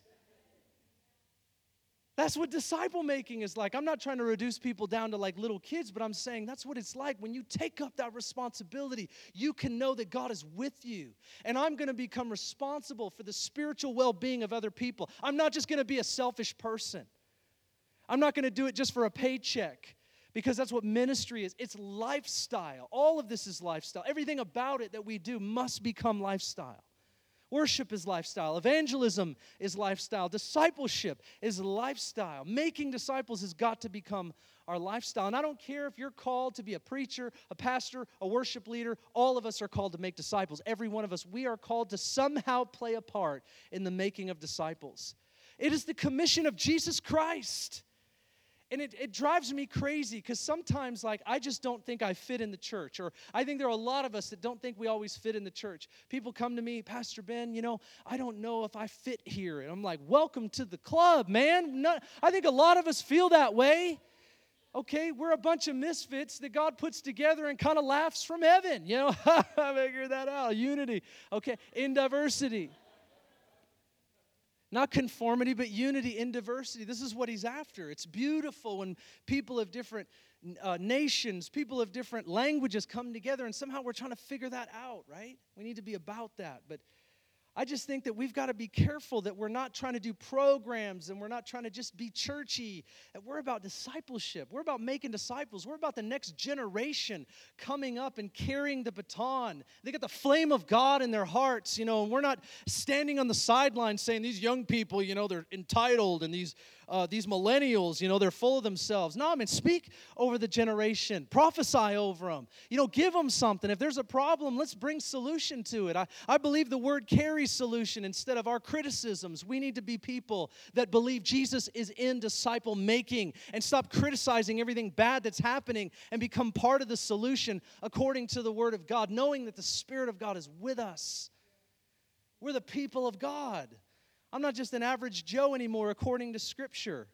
that's what disciple making is like. I'm not trying to reduce people down to like little kids, but I'm saying that's what it's like. When you take up that responsibility, you can know that God is with you. And I'm going to become responsible for the spiritual well being of other people. I'm not just going to be a selfish person, I'm not going to do it just for a paycheck because that's what ministry is. It's lifestyle. All of this is lifestyle. Everything about it that we do must become lifestyle. Worship is lifestyle. Evangelism is lifestyle. Discipleship is lifestyle. Making disciples has got to become our lifestyle. And I don't care if you're called to be a preacher, a pastor, a worship leader, all of us are called to make disciples. Every one of us, we are called to somehow play a part in the making of disciples. It is the commission of Jesus Christ. And it, it drives me crazy because sometimes, like, I just don't think I fit in the church. Or I think there are a lot of us that don't think we always fit in the church. People come to me, Pastor Ben, you know, I don't know if I fit here. And I'm like, welcome to the club, man. Not, I think a lot of us feel that way. Okay, we're a bunch of misfits that God puts together and kind of laughs from heaven. You know, <laughs> I figured that out. Unity. Okay, in diversity. Not conformity, but unity in diversity. This is what he's after. It's beautiful when people of different uh, nations, people of different languages come together, and somehow we're trying to figure that out, right? We need to be about that. But I just think that we've got to be careful that we're not trying to do programs and we're not trying to just be churchy. That we're about discipleship. We're about making disciples. We're about the next generation coming up and carrying the baton. They got the flame of God in their hearts, you know, and we're not standing on the sidelines saying these young people, you know, they're entitled and these uh, these millennials, you know, they're full of themselves. No, I mean, speak over the generation, prophesy over them, you know, give them something. If there's a problem, let's bring solution to it. I, I believe the word carries solution instead of our criticisms. We need to be people that believe Jesus is in disciple making and stop criticizing everything bad that's happening and become part of the solution according to the word of God, knowing that the Spirit of God is with us. We're the people of God. I'm not just an average Joe anymore, according to Scripture.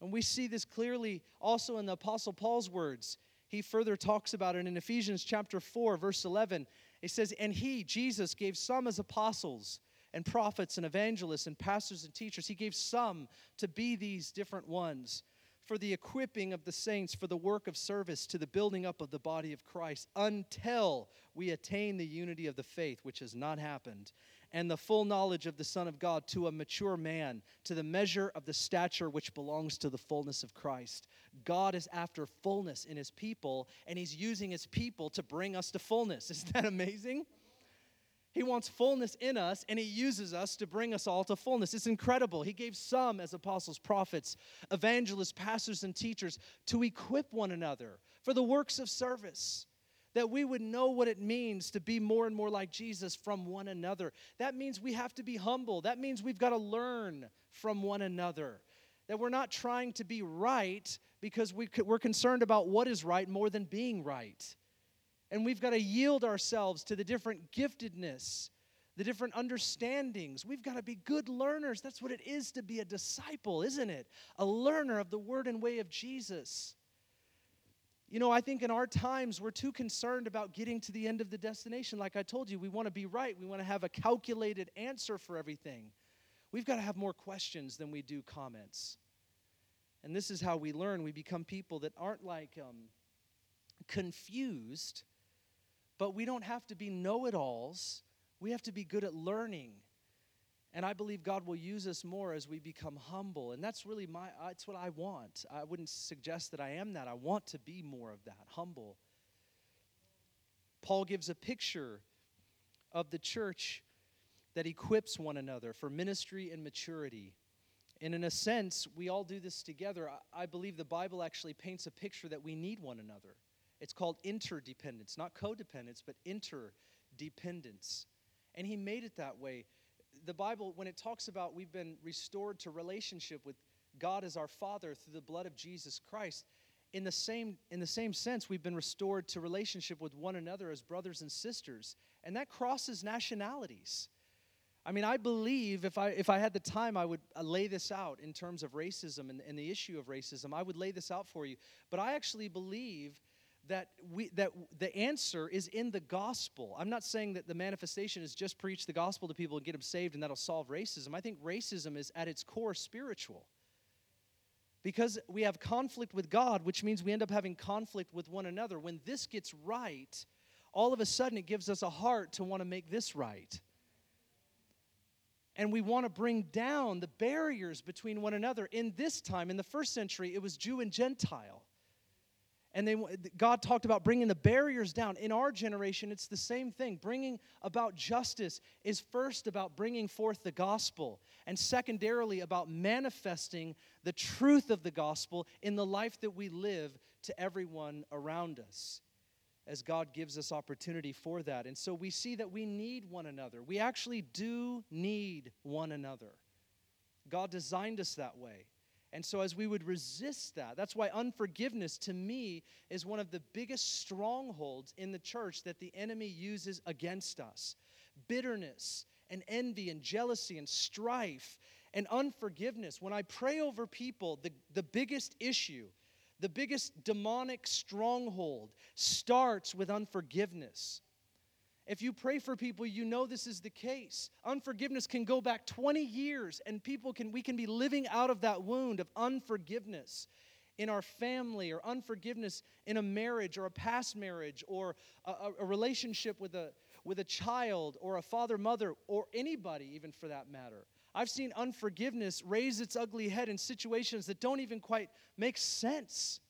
And we see this clearly also in the Apostle Paul's words. He further talks about it in Ephesians chapter 4, verse 11. It says, And he, Jesus, gave some as apostles and prophets and evangelists and pastors and teachers. He gave some to be these different ones for the equipping of the saints for the work of service to the building up of the body of Christ until we attain the unity of the faith, which has not happened, and the full knowledge of the Son of God to a mature man, to the measure of the stature which belongs to the fullness of Christ. God is after fullness in his people, and he's using his people to bring us to fullness. <laughs> Isn't that amazing? He wants fullness in us, and He uses us to bring us all to fullness. It's incredible. He gave some as apostles, prophets, evangelists, pastors, and teachers to equip one another for the works of service that we would know what it means to be more and more like Jesus from one another. That means we have to be humble. That means we've got to learn from one another. That we're not trying to be right because we, are concerned about what is right more than being right. And we've got to yield ourselves to the different giftedness, the different understandings. We've got to be good learners. That's what it is to be a disciple, isn't it? A learner of the word and way of Jesus. You know, I think in our times, we're too concerned about getting to the end of the destination. Like I told you, we want to be right. We want to have a calculated answer for everything. We've got to have more questions than we do comments. And this is how we learn. We become people that aren't like um, confused, but we don't have to be know it alls. We have to be good at learning. And I believe God will use us more as we become humble. And that's really my, that's what I want. I wouldn't suggest that I am that. I want to be more of that, humble. Paul gives a picture of the church that equips one another for ministry and maturity. And in a sense, we all do this together. I believe the Bible actually paints a picture that we need one another. It's called interdependence, not codependence, but interdependence. And he made it that way. The Bible, when it talks about we've been restored to relationship with God as our Father through the blood of Jesus Christ, in the same, in the same sense, we've been restored to relationship with one another as brothers and sisters. And that crosses nationalities. I mean, I believe if I, if I had the time, I would uh, lay this out in terms of racism and, and the issue of racism. I would lay this out for you. But I actually believe that, we, that the answer is in the gospel. I'm not saying that the manifestation is just preach the gospel to people and get them saved and that'll solve racism. I think racism is at its core spiritual. Because we have conflict with God, which means we end up having conflict with one another. When this gets right, all of a sudden it gives us a heart to want to make this right and we want to bring down the barriers between one another. In this time, in the first century, it was Jew and Gentile. And they, God talked about bringing the barriers down. In our generation, it's the same thing. Bringing about justice is first about bringing forth the gospel, and secondarily about manifesting the truth of the gospel in the life that we live to everyone around us as God gives us opportunity for that. And so we see that we need one another. We actually do need one another. God designed us that way. And so, as we would resist that, that's why unforgiveness to me is one of the biggest strongholds in the church that the enemy uses against us. Bitterness and envy and jealousy and strife and unforgiveness. When I pray over people, the, the biggest issue the biggest demonic stronghold starts with unforgiveness. If you pray for people, you know this is the case. Unforgiveness can go back 20 years and people can we can be living out of that wound of unforgiveness in our family or unforgiveness in a marriage or a past marriage or a, a relationship with a with a child or a father mother or anybody even for that matter I've seen unforgiveness raise its ugly head in situations that don't even quite make sense.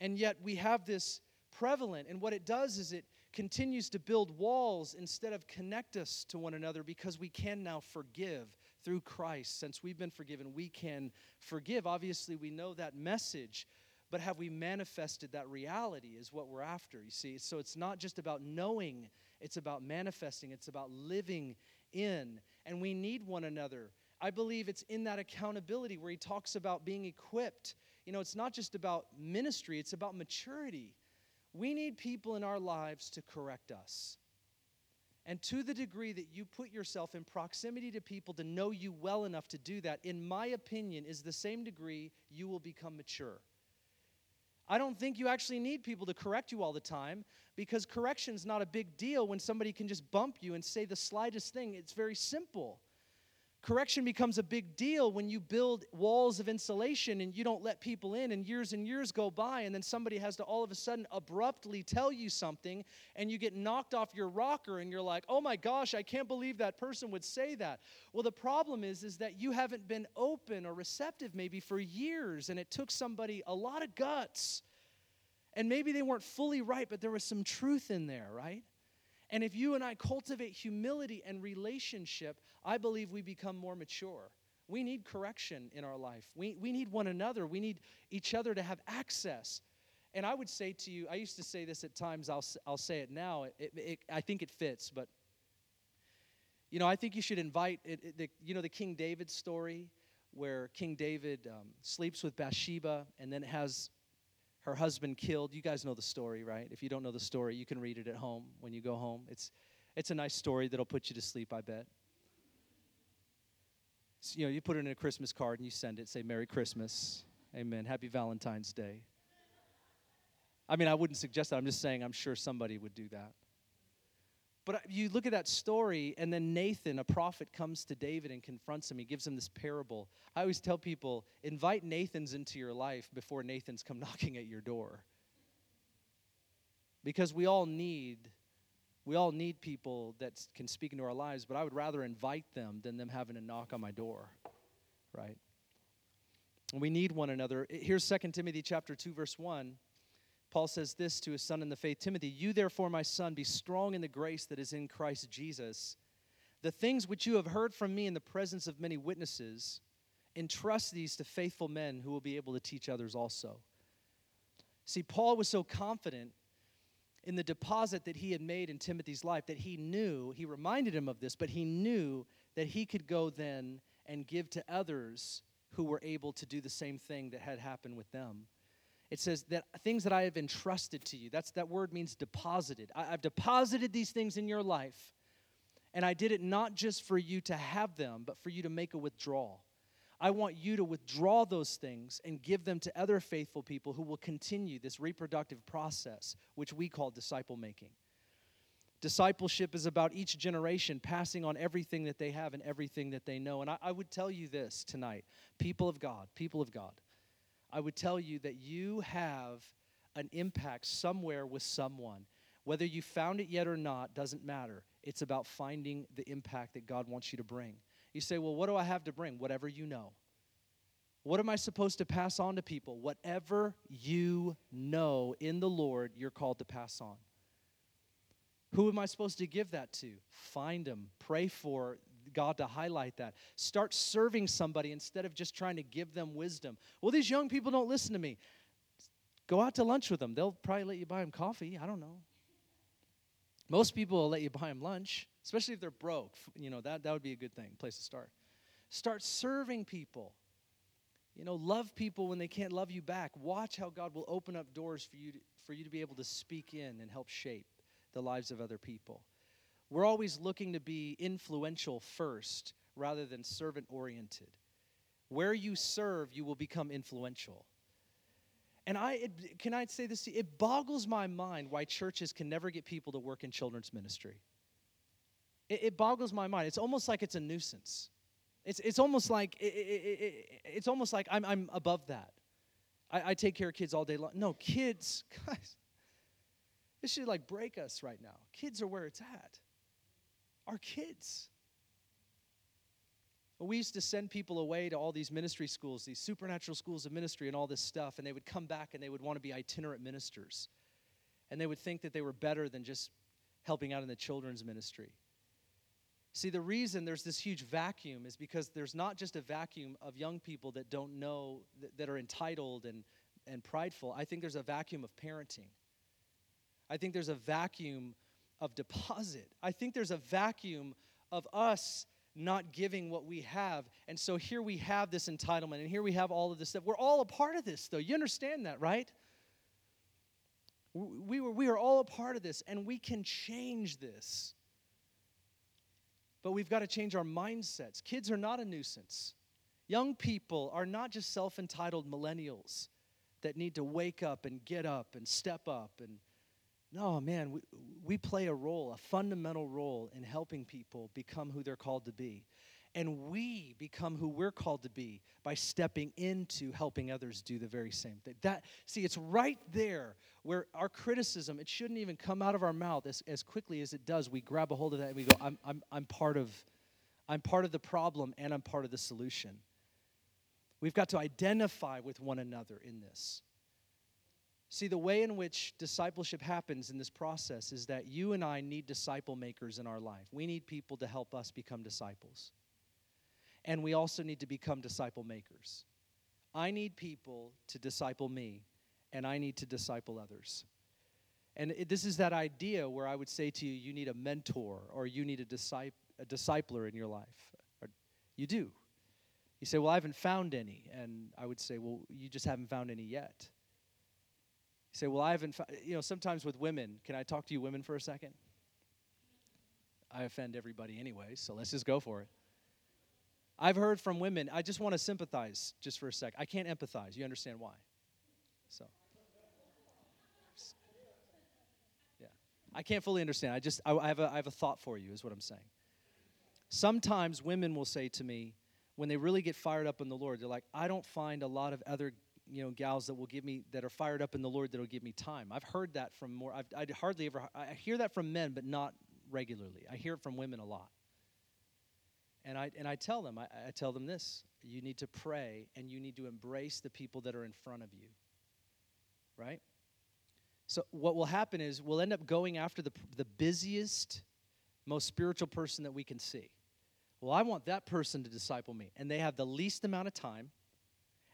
And yet we have this prevalent. And what it does is it continues to build walls instead of connect us to one another because we can now forgive through Christ. Since we've been forgiven, we can forgive. Obviously, we know that message, but have we manifested that reality is what we're after, you see? So it's not just about knowing, it's about manifesting, it's about living in and we need one another. I believe it's in that accountability where he talks about being equipped. You know, it's not just about ministry, it's about maturity. We need people in our lives to correct us. And to the degree that you put yourself in proximity to people to know you well enough to do that, in my opinion, is the same degree you will become mature. I don't think you actually need people to correct you all the time because correction's not a big deal when somebody can just bump you and say the slightest thing. It's very simple. Correction becomes a big deal when you build walls of insulation and you don't let people in, and years and years go by, and then somebody has to all of a sudden abruptly tell you something, and you get knocked off your rocker, and you're like, oh my gosh, I can't believe that person would say that. Well, the problem is, is that you haven't been open or receptive maybe for years, and it took somebody a lot of guts and maybe they weren't fully right, but there was some truth in there, right? And if you and I cultivate humility and relationship, I believe we become more mature. We need correction in our life. We, we need one another. We need each other to have access. And I would say to you, I used to say this at times, I'll, I'll say it now. It, it, I think it fits, but you know, I think you should invite, it, the, you know, the King David story where King David um, sleeps with Bathsheba and then has her husband killed. You guys know the story, right? If you don't know the story, you can read it at home when you go home. It's, it's a nice story that'll put you to sleep, I bet. So, you know, you put it in a Christmas card and you send it, say Merry Christmas, Amen, Happy Valentine's Day. I mean, I wouldn't suggest that. I'm just saying I'm sure somebody would do that. But uh, you look at that story, and then Nathan, a prophet, comes to David and confronts him. He gives him this parable. I always tell people invite Nathans into your life before Nathans come <laughs> knocking at your door. Because we all need. We all need people that can speak into our lives, but I would rather invite them than them having to knock on my door, right? We need one another. Here's 2 Timothy chapter 2 verse 1. Paul says this to his son in the faith, Timothy, You therefore, my son, be strong in the grace that is in Christ Jesus. The things which you have heard from me in the presence of many witnesses, entrust these to faithful men who will be able to teach others also. See, Paul was so confident in the deposit that he had made in Timothy's life that he knew, he reminded him of this, but he knew that he could go then and give to others who were able to do the same thing that had happened with them it says that things that I have entrusted to you. That's that word means deposited. I, have deposited these things in your life, and I did it not just for you to have them, but for you to make a withdrawal. I want you to withdraw those things and give them to other faithful people who will continue this reproductive process, which we call disciple making. Discipleship is about each generation passing on everything that they have and everything that they know. And I, I would tell you this tonight people of God, people of God I would tell you that you have an impact somewhere with someone. Whether you found it yet or not doesn't matter. It's about finding the impact that God wants you to bring. You say, Well, what do I have to bring? Whatever you know. What am I supposed to pass on to people? Whatever you know in the Lord, you're called to pass on. Who am I supposed to give that to? Find them, pray for God to highlight that. Start serving somebody instead of just trying to give them wisdom. Well, these young people don't listen to me. Go out to lunch with them. They'll probably let you buy them coffee. I don't know. Most people will let you buy them lunch, especially if they're broke. You know, that, that would be a good thing, place to start. Start serving people. You know, love people when they can't love you back. Watch how God will open up doors for you to, for you to be able to speak in and help shape the lives of other people. We're always looking to be influential first rather than servant oriented. Where you serve, you will become influential. And I it, can I say this? It boggles my mind why churches can never get people to work in children's ministry. It, it boggles my mind. It's almost like it's a nuisance. It's, it's almost like it, it's almost like I'm, I'm above that. I, I take care of kids all day long. No, kids, <laughs> guys, this should like break us right now. Kids are where it's at our kids. We used to send people away to all these ministry schools, these supernatural schools of ministry, and all this stuff, and they would come back and they would want to be itinerant ministers. And they would think that they were better than just helping out in the children's ministry. See, the reason there's this huge vacuum is because there's not just a vacuum of young people that don't know, that, that are entitled and, and prideful. I think there's a vacuum of parenting. I think there's a vacuum of deposit. I think there's a vacuum of us not giving what we have. And so here we have this entitlement, and here we have all of this stuff. We're all a part of this, though. You understand that, right? We, were, we are all a part of this, and we can change this. But we've got to change our mindsets. Kids are not a nuisance. Young people are not just self entitled millennials that need to wake up and get up and step up and no, man, we, we play a role, a fundamental role in helping people become who they're called to be. And we become who we're called to be by stepping into helping others do the very same thing. That see, it's right there where our criticism, it shouldn't even come out of our mouth as, as quickly as it does. We grab a hold of that and we go, I'm, I'm, I'm part of I'm part of the problem and I'm part of the solution. We've got to identify with one another in this. See, the way in which discipleship happens in this process is that you and I need disciple makers in our life. We need people to help us become disciples. And we also need to become disciple makers. I need people to disciple me, and I need to disciple others. And it, this is that idea where I would say to you, you need a mentor or you need a, disciple, a discipler in your life. Or you do. You say, Well, I haven't found any. And I would say, Well, you just haven't found any yet. You say, well, I haven't, you know, sometimes with women, can I talk to you women for a second? I offend everybody anyway, so let's just go for it. I've heard from women, I just want to sympathize just for a sec. I can't empathize. You understand why? So, Yeah. I can't fully understand. I just, I, I, have a, I have a thought for you, is what I'm saying. Sometimes women will say to me, when they really get fired up in the Lord, they're like, I don't find a lot of other you know gals that will give me that are fired up in the Lord that'll give me time. I've heard that from more. I've, I hardly ever. I hear that from men, but not regularly. I hear it from women a lot. And I and I tell them. I, I tell them this: you need to pray and you need to embrace the people that are in front of you. Right. So what will happen is we'll end up going after the the busiest, most spiritual person that we can see. Well, I want that person to disciple me, and they have the least amount of time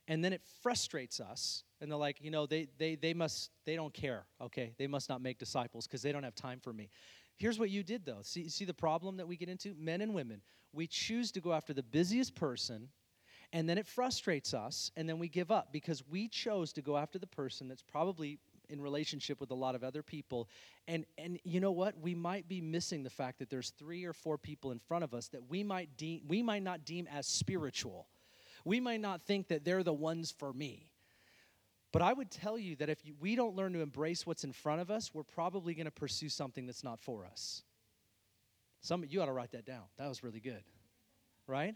and then it frustrates us and they're like you know they they they must they don't care okay? They must not make disciples because they don't have time for me. Here's what you did though. See see the problem that we get into? Men and women. We choose to go after the busiest person and then it frustrates us and then we give up because we chose to go after the person that's probably in relationship with a lot of other people. And and you know what? We might be missing the fact that there's three or four people in front of us that we might deem we might not deem as spiritual we might not think that they're the ones for me. But I would tell you that if we don't learn to embrace what's in front of us, we're probably going to pursue something that's not for us. Some you ought to write that down. That was really good. Right?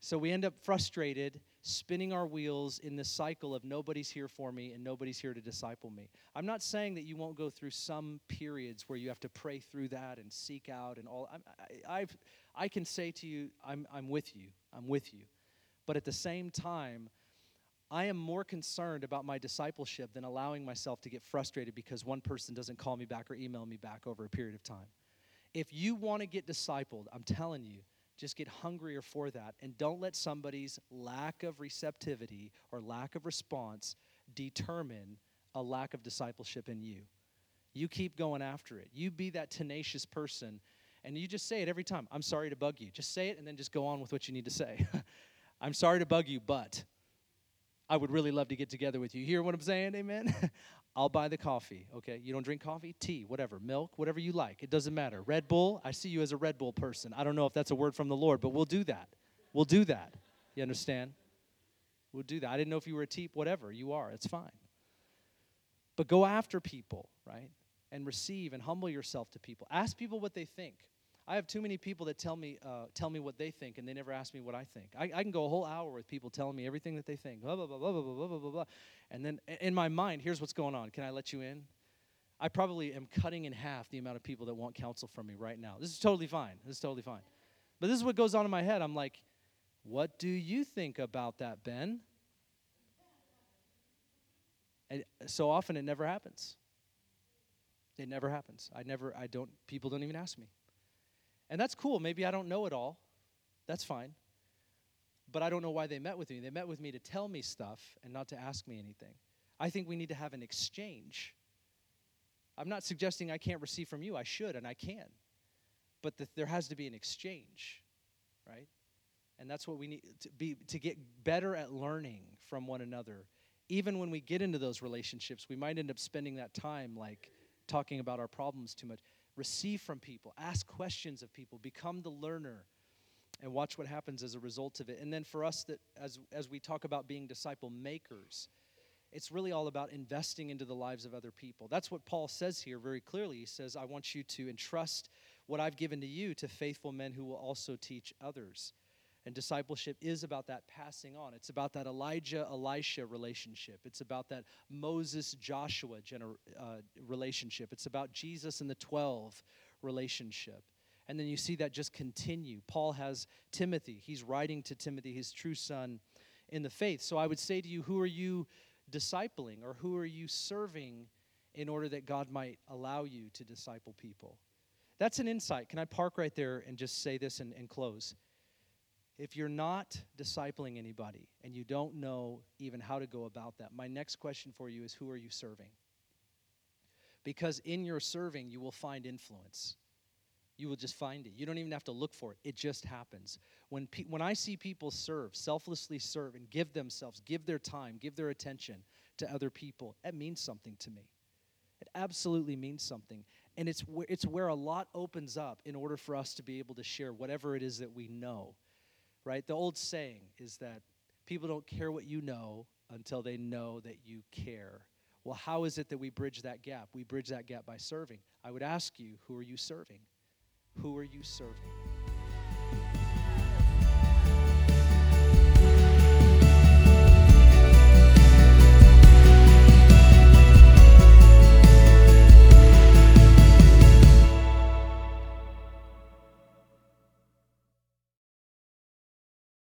So we end up frustrated, spinning our wheels in this cycle of nobody's here for me and nobody's here to disciple me. I'm not saying that you won't go through some periods where you have to pray through that and seek out and all. I, I've, I can say to you, I'm, I'm with you. I'm with you. But at the same time, I am more concerned about my discipleship than allowing myself to get frustrated because one person doesn't call me back or email me back over a period of time. If you want to get discipled, I'm telling you, just get hungrier for that and don't let somebody's lack of receptivity or lack of response determine a lack of discipleship in you. You keep going after it. You be that tenacious person and you just say it every time. I'm sorry to bug you. Just say it and then just go on with what you need to say. <laughs> I'm sorry to bug you, but I would really love to get together with you. Hear what I'm saying? Amen. <laughs> I'll buy the coffee. Okay. You don't drink coffee? Tea, whatever. Milk, whatever you like. It doesn't matter. Red Bull, I see you as a Red Bull person. I don't know if that's a word from the Lord, but we'll do that. We'll do that. You understand? We'll do that. I didn't know if you were a teep, whatever. You are. It's fine. But go after people, right? And receive and humble yourself to people. Ask people what they think. I have too many people that tell me uh, tell me what they think, and they never ask me what I think. I, I, can go a whole hour with people telling me everything that they think, blah blah blah blah blah blah blah blah blah. And then in my mind, here's what's going on. Can I let you in? I probably am cutting in half the amount of people that want counsel from me right now. This is totally fine. This is totally fine. But this is what goes on in my head. I'm like, what do you think about that, Ben? And so often it never happens. It never happens. I never, I don't, people don't even ask me. And that's cool. Maybe I don't know it all. That's fine. But I don't know why they met with me. They met with me to tell me stuff and not to ask me anything. I think we need to have an exchange. I'm not suggesting I can't receive from you. I should and I can. But the, there has to be an exchange, right? And that's what we need to be to get better at learning from one another. Even when we get into those relationships, we might end up spending that time like talking about our problems too much receive from people, ask questions of people, become the learner, and watch what happens as a result of it. And then for us, that as as we talk about being disciple makers, it's really all about investing into the lives of other people. That's what Paul says here very clearly. He says, "I want you to entrust what I've given to you to faithful men who will also teach others." And discipleship is about that passing on. It's about that Elijah Elisha relationship. It's about that Moses Joshua gener- uh, relationship. It's about Jesus and the 12 relationship. And then you see that just continue. Paul has Timothy. He's writing to Timothy, his true son in the faith. So I would say to you, who are you discipling or who are you serving in order that God might allow you to disciple people? That's an insight. Can I park right there and just say this and, and close? If you're not discipling anybody and you don't know even how to go about that, my next question for you is who are you serving? Because in your serving, you will find influence. You will just find it. You don't even have to look for it. It just happens. When, pe- when I see people serve, selflessly serve, and give themselves, give their time, give their attention to other people, it means something to me. It absolutely means something. And it's, wh- it's where a lot opens up in order for us to be able to share whatever it is that we know right? The old saying is that people don't care what you know until they know that you care Well, how is it that we bridge that gap? We bridge that gap by serving. I would ask you, who are you serving? Who are you serving?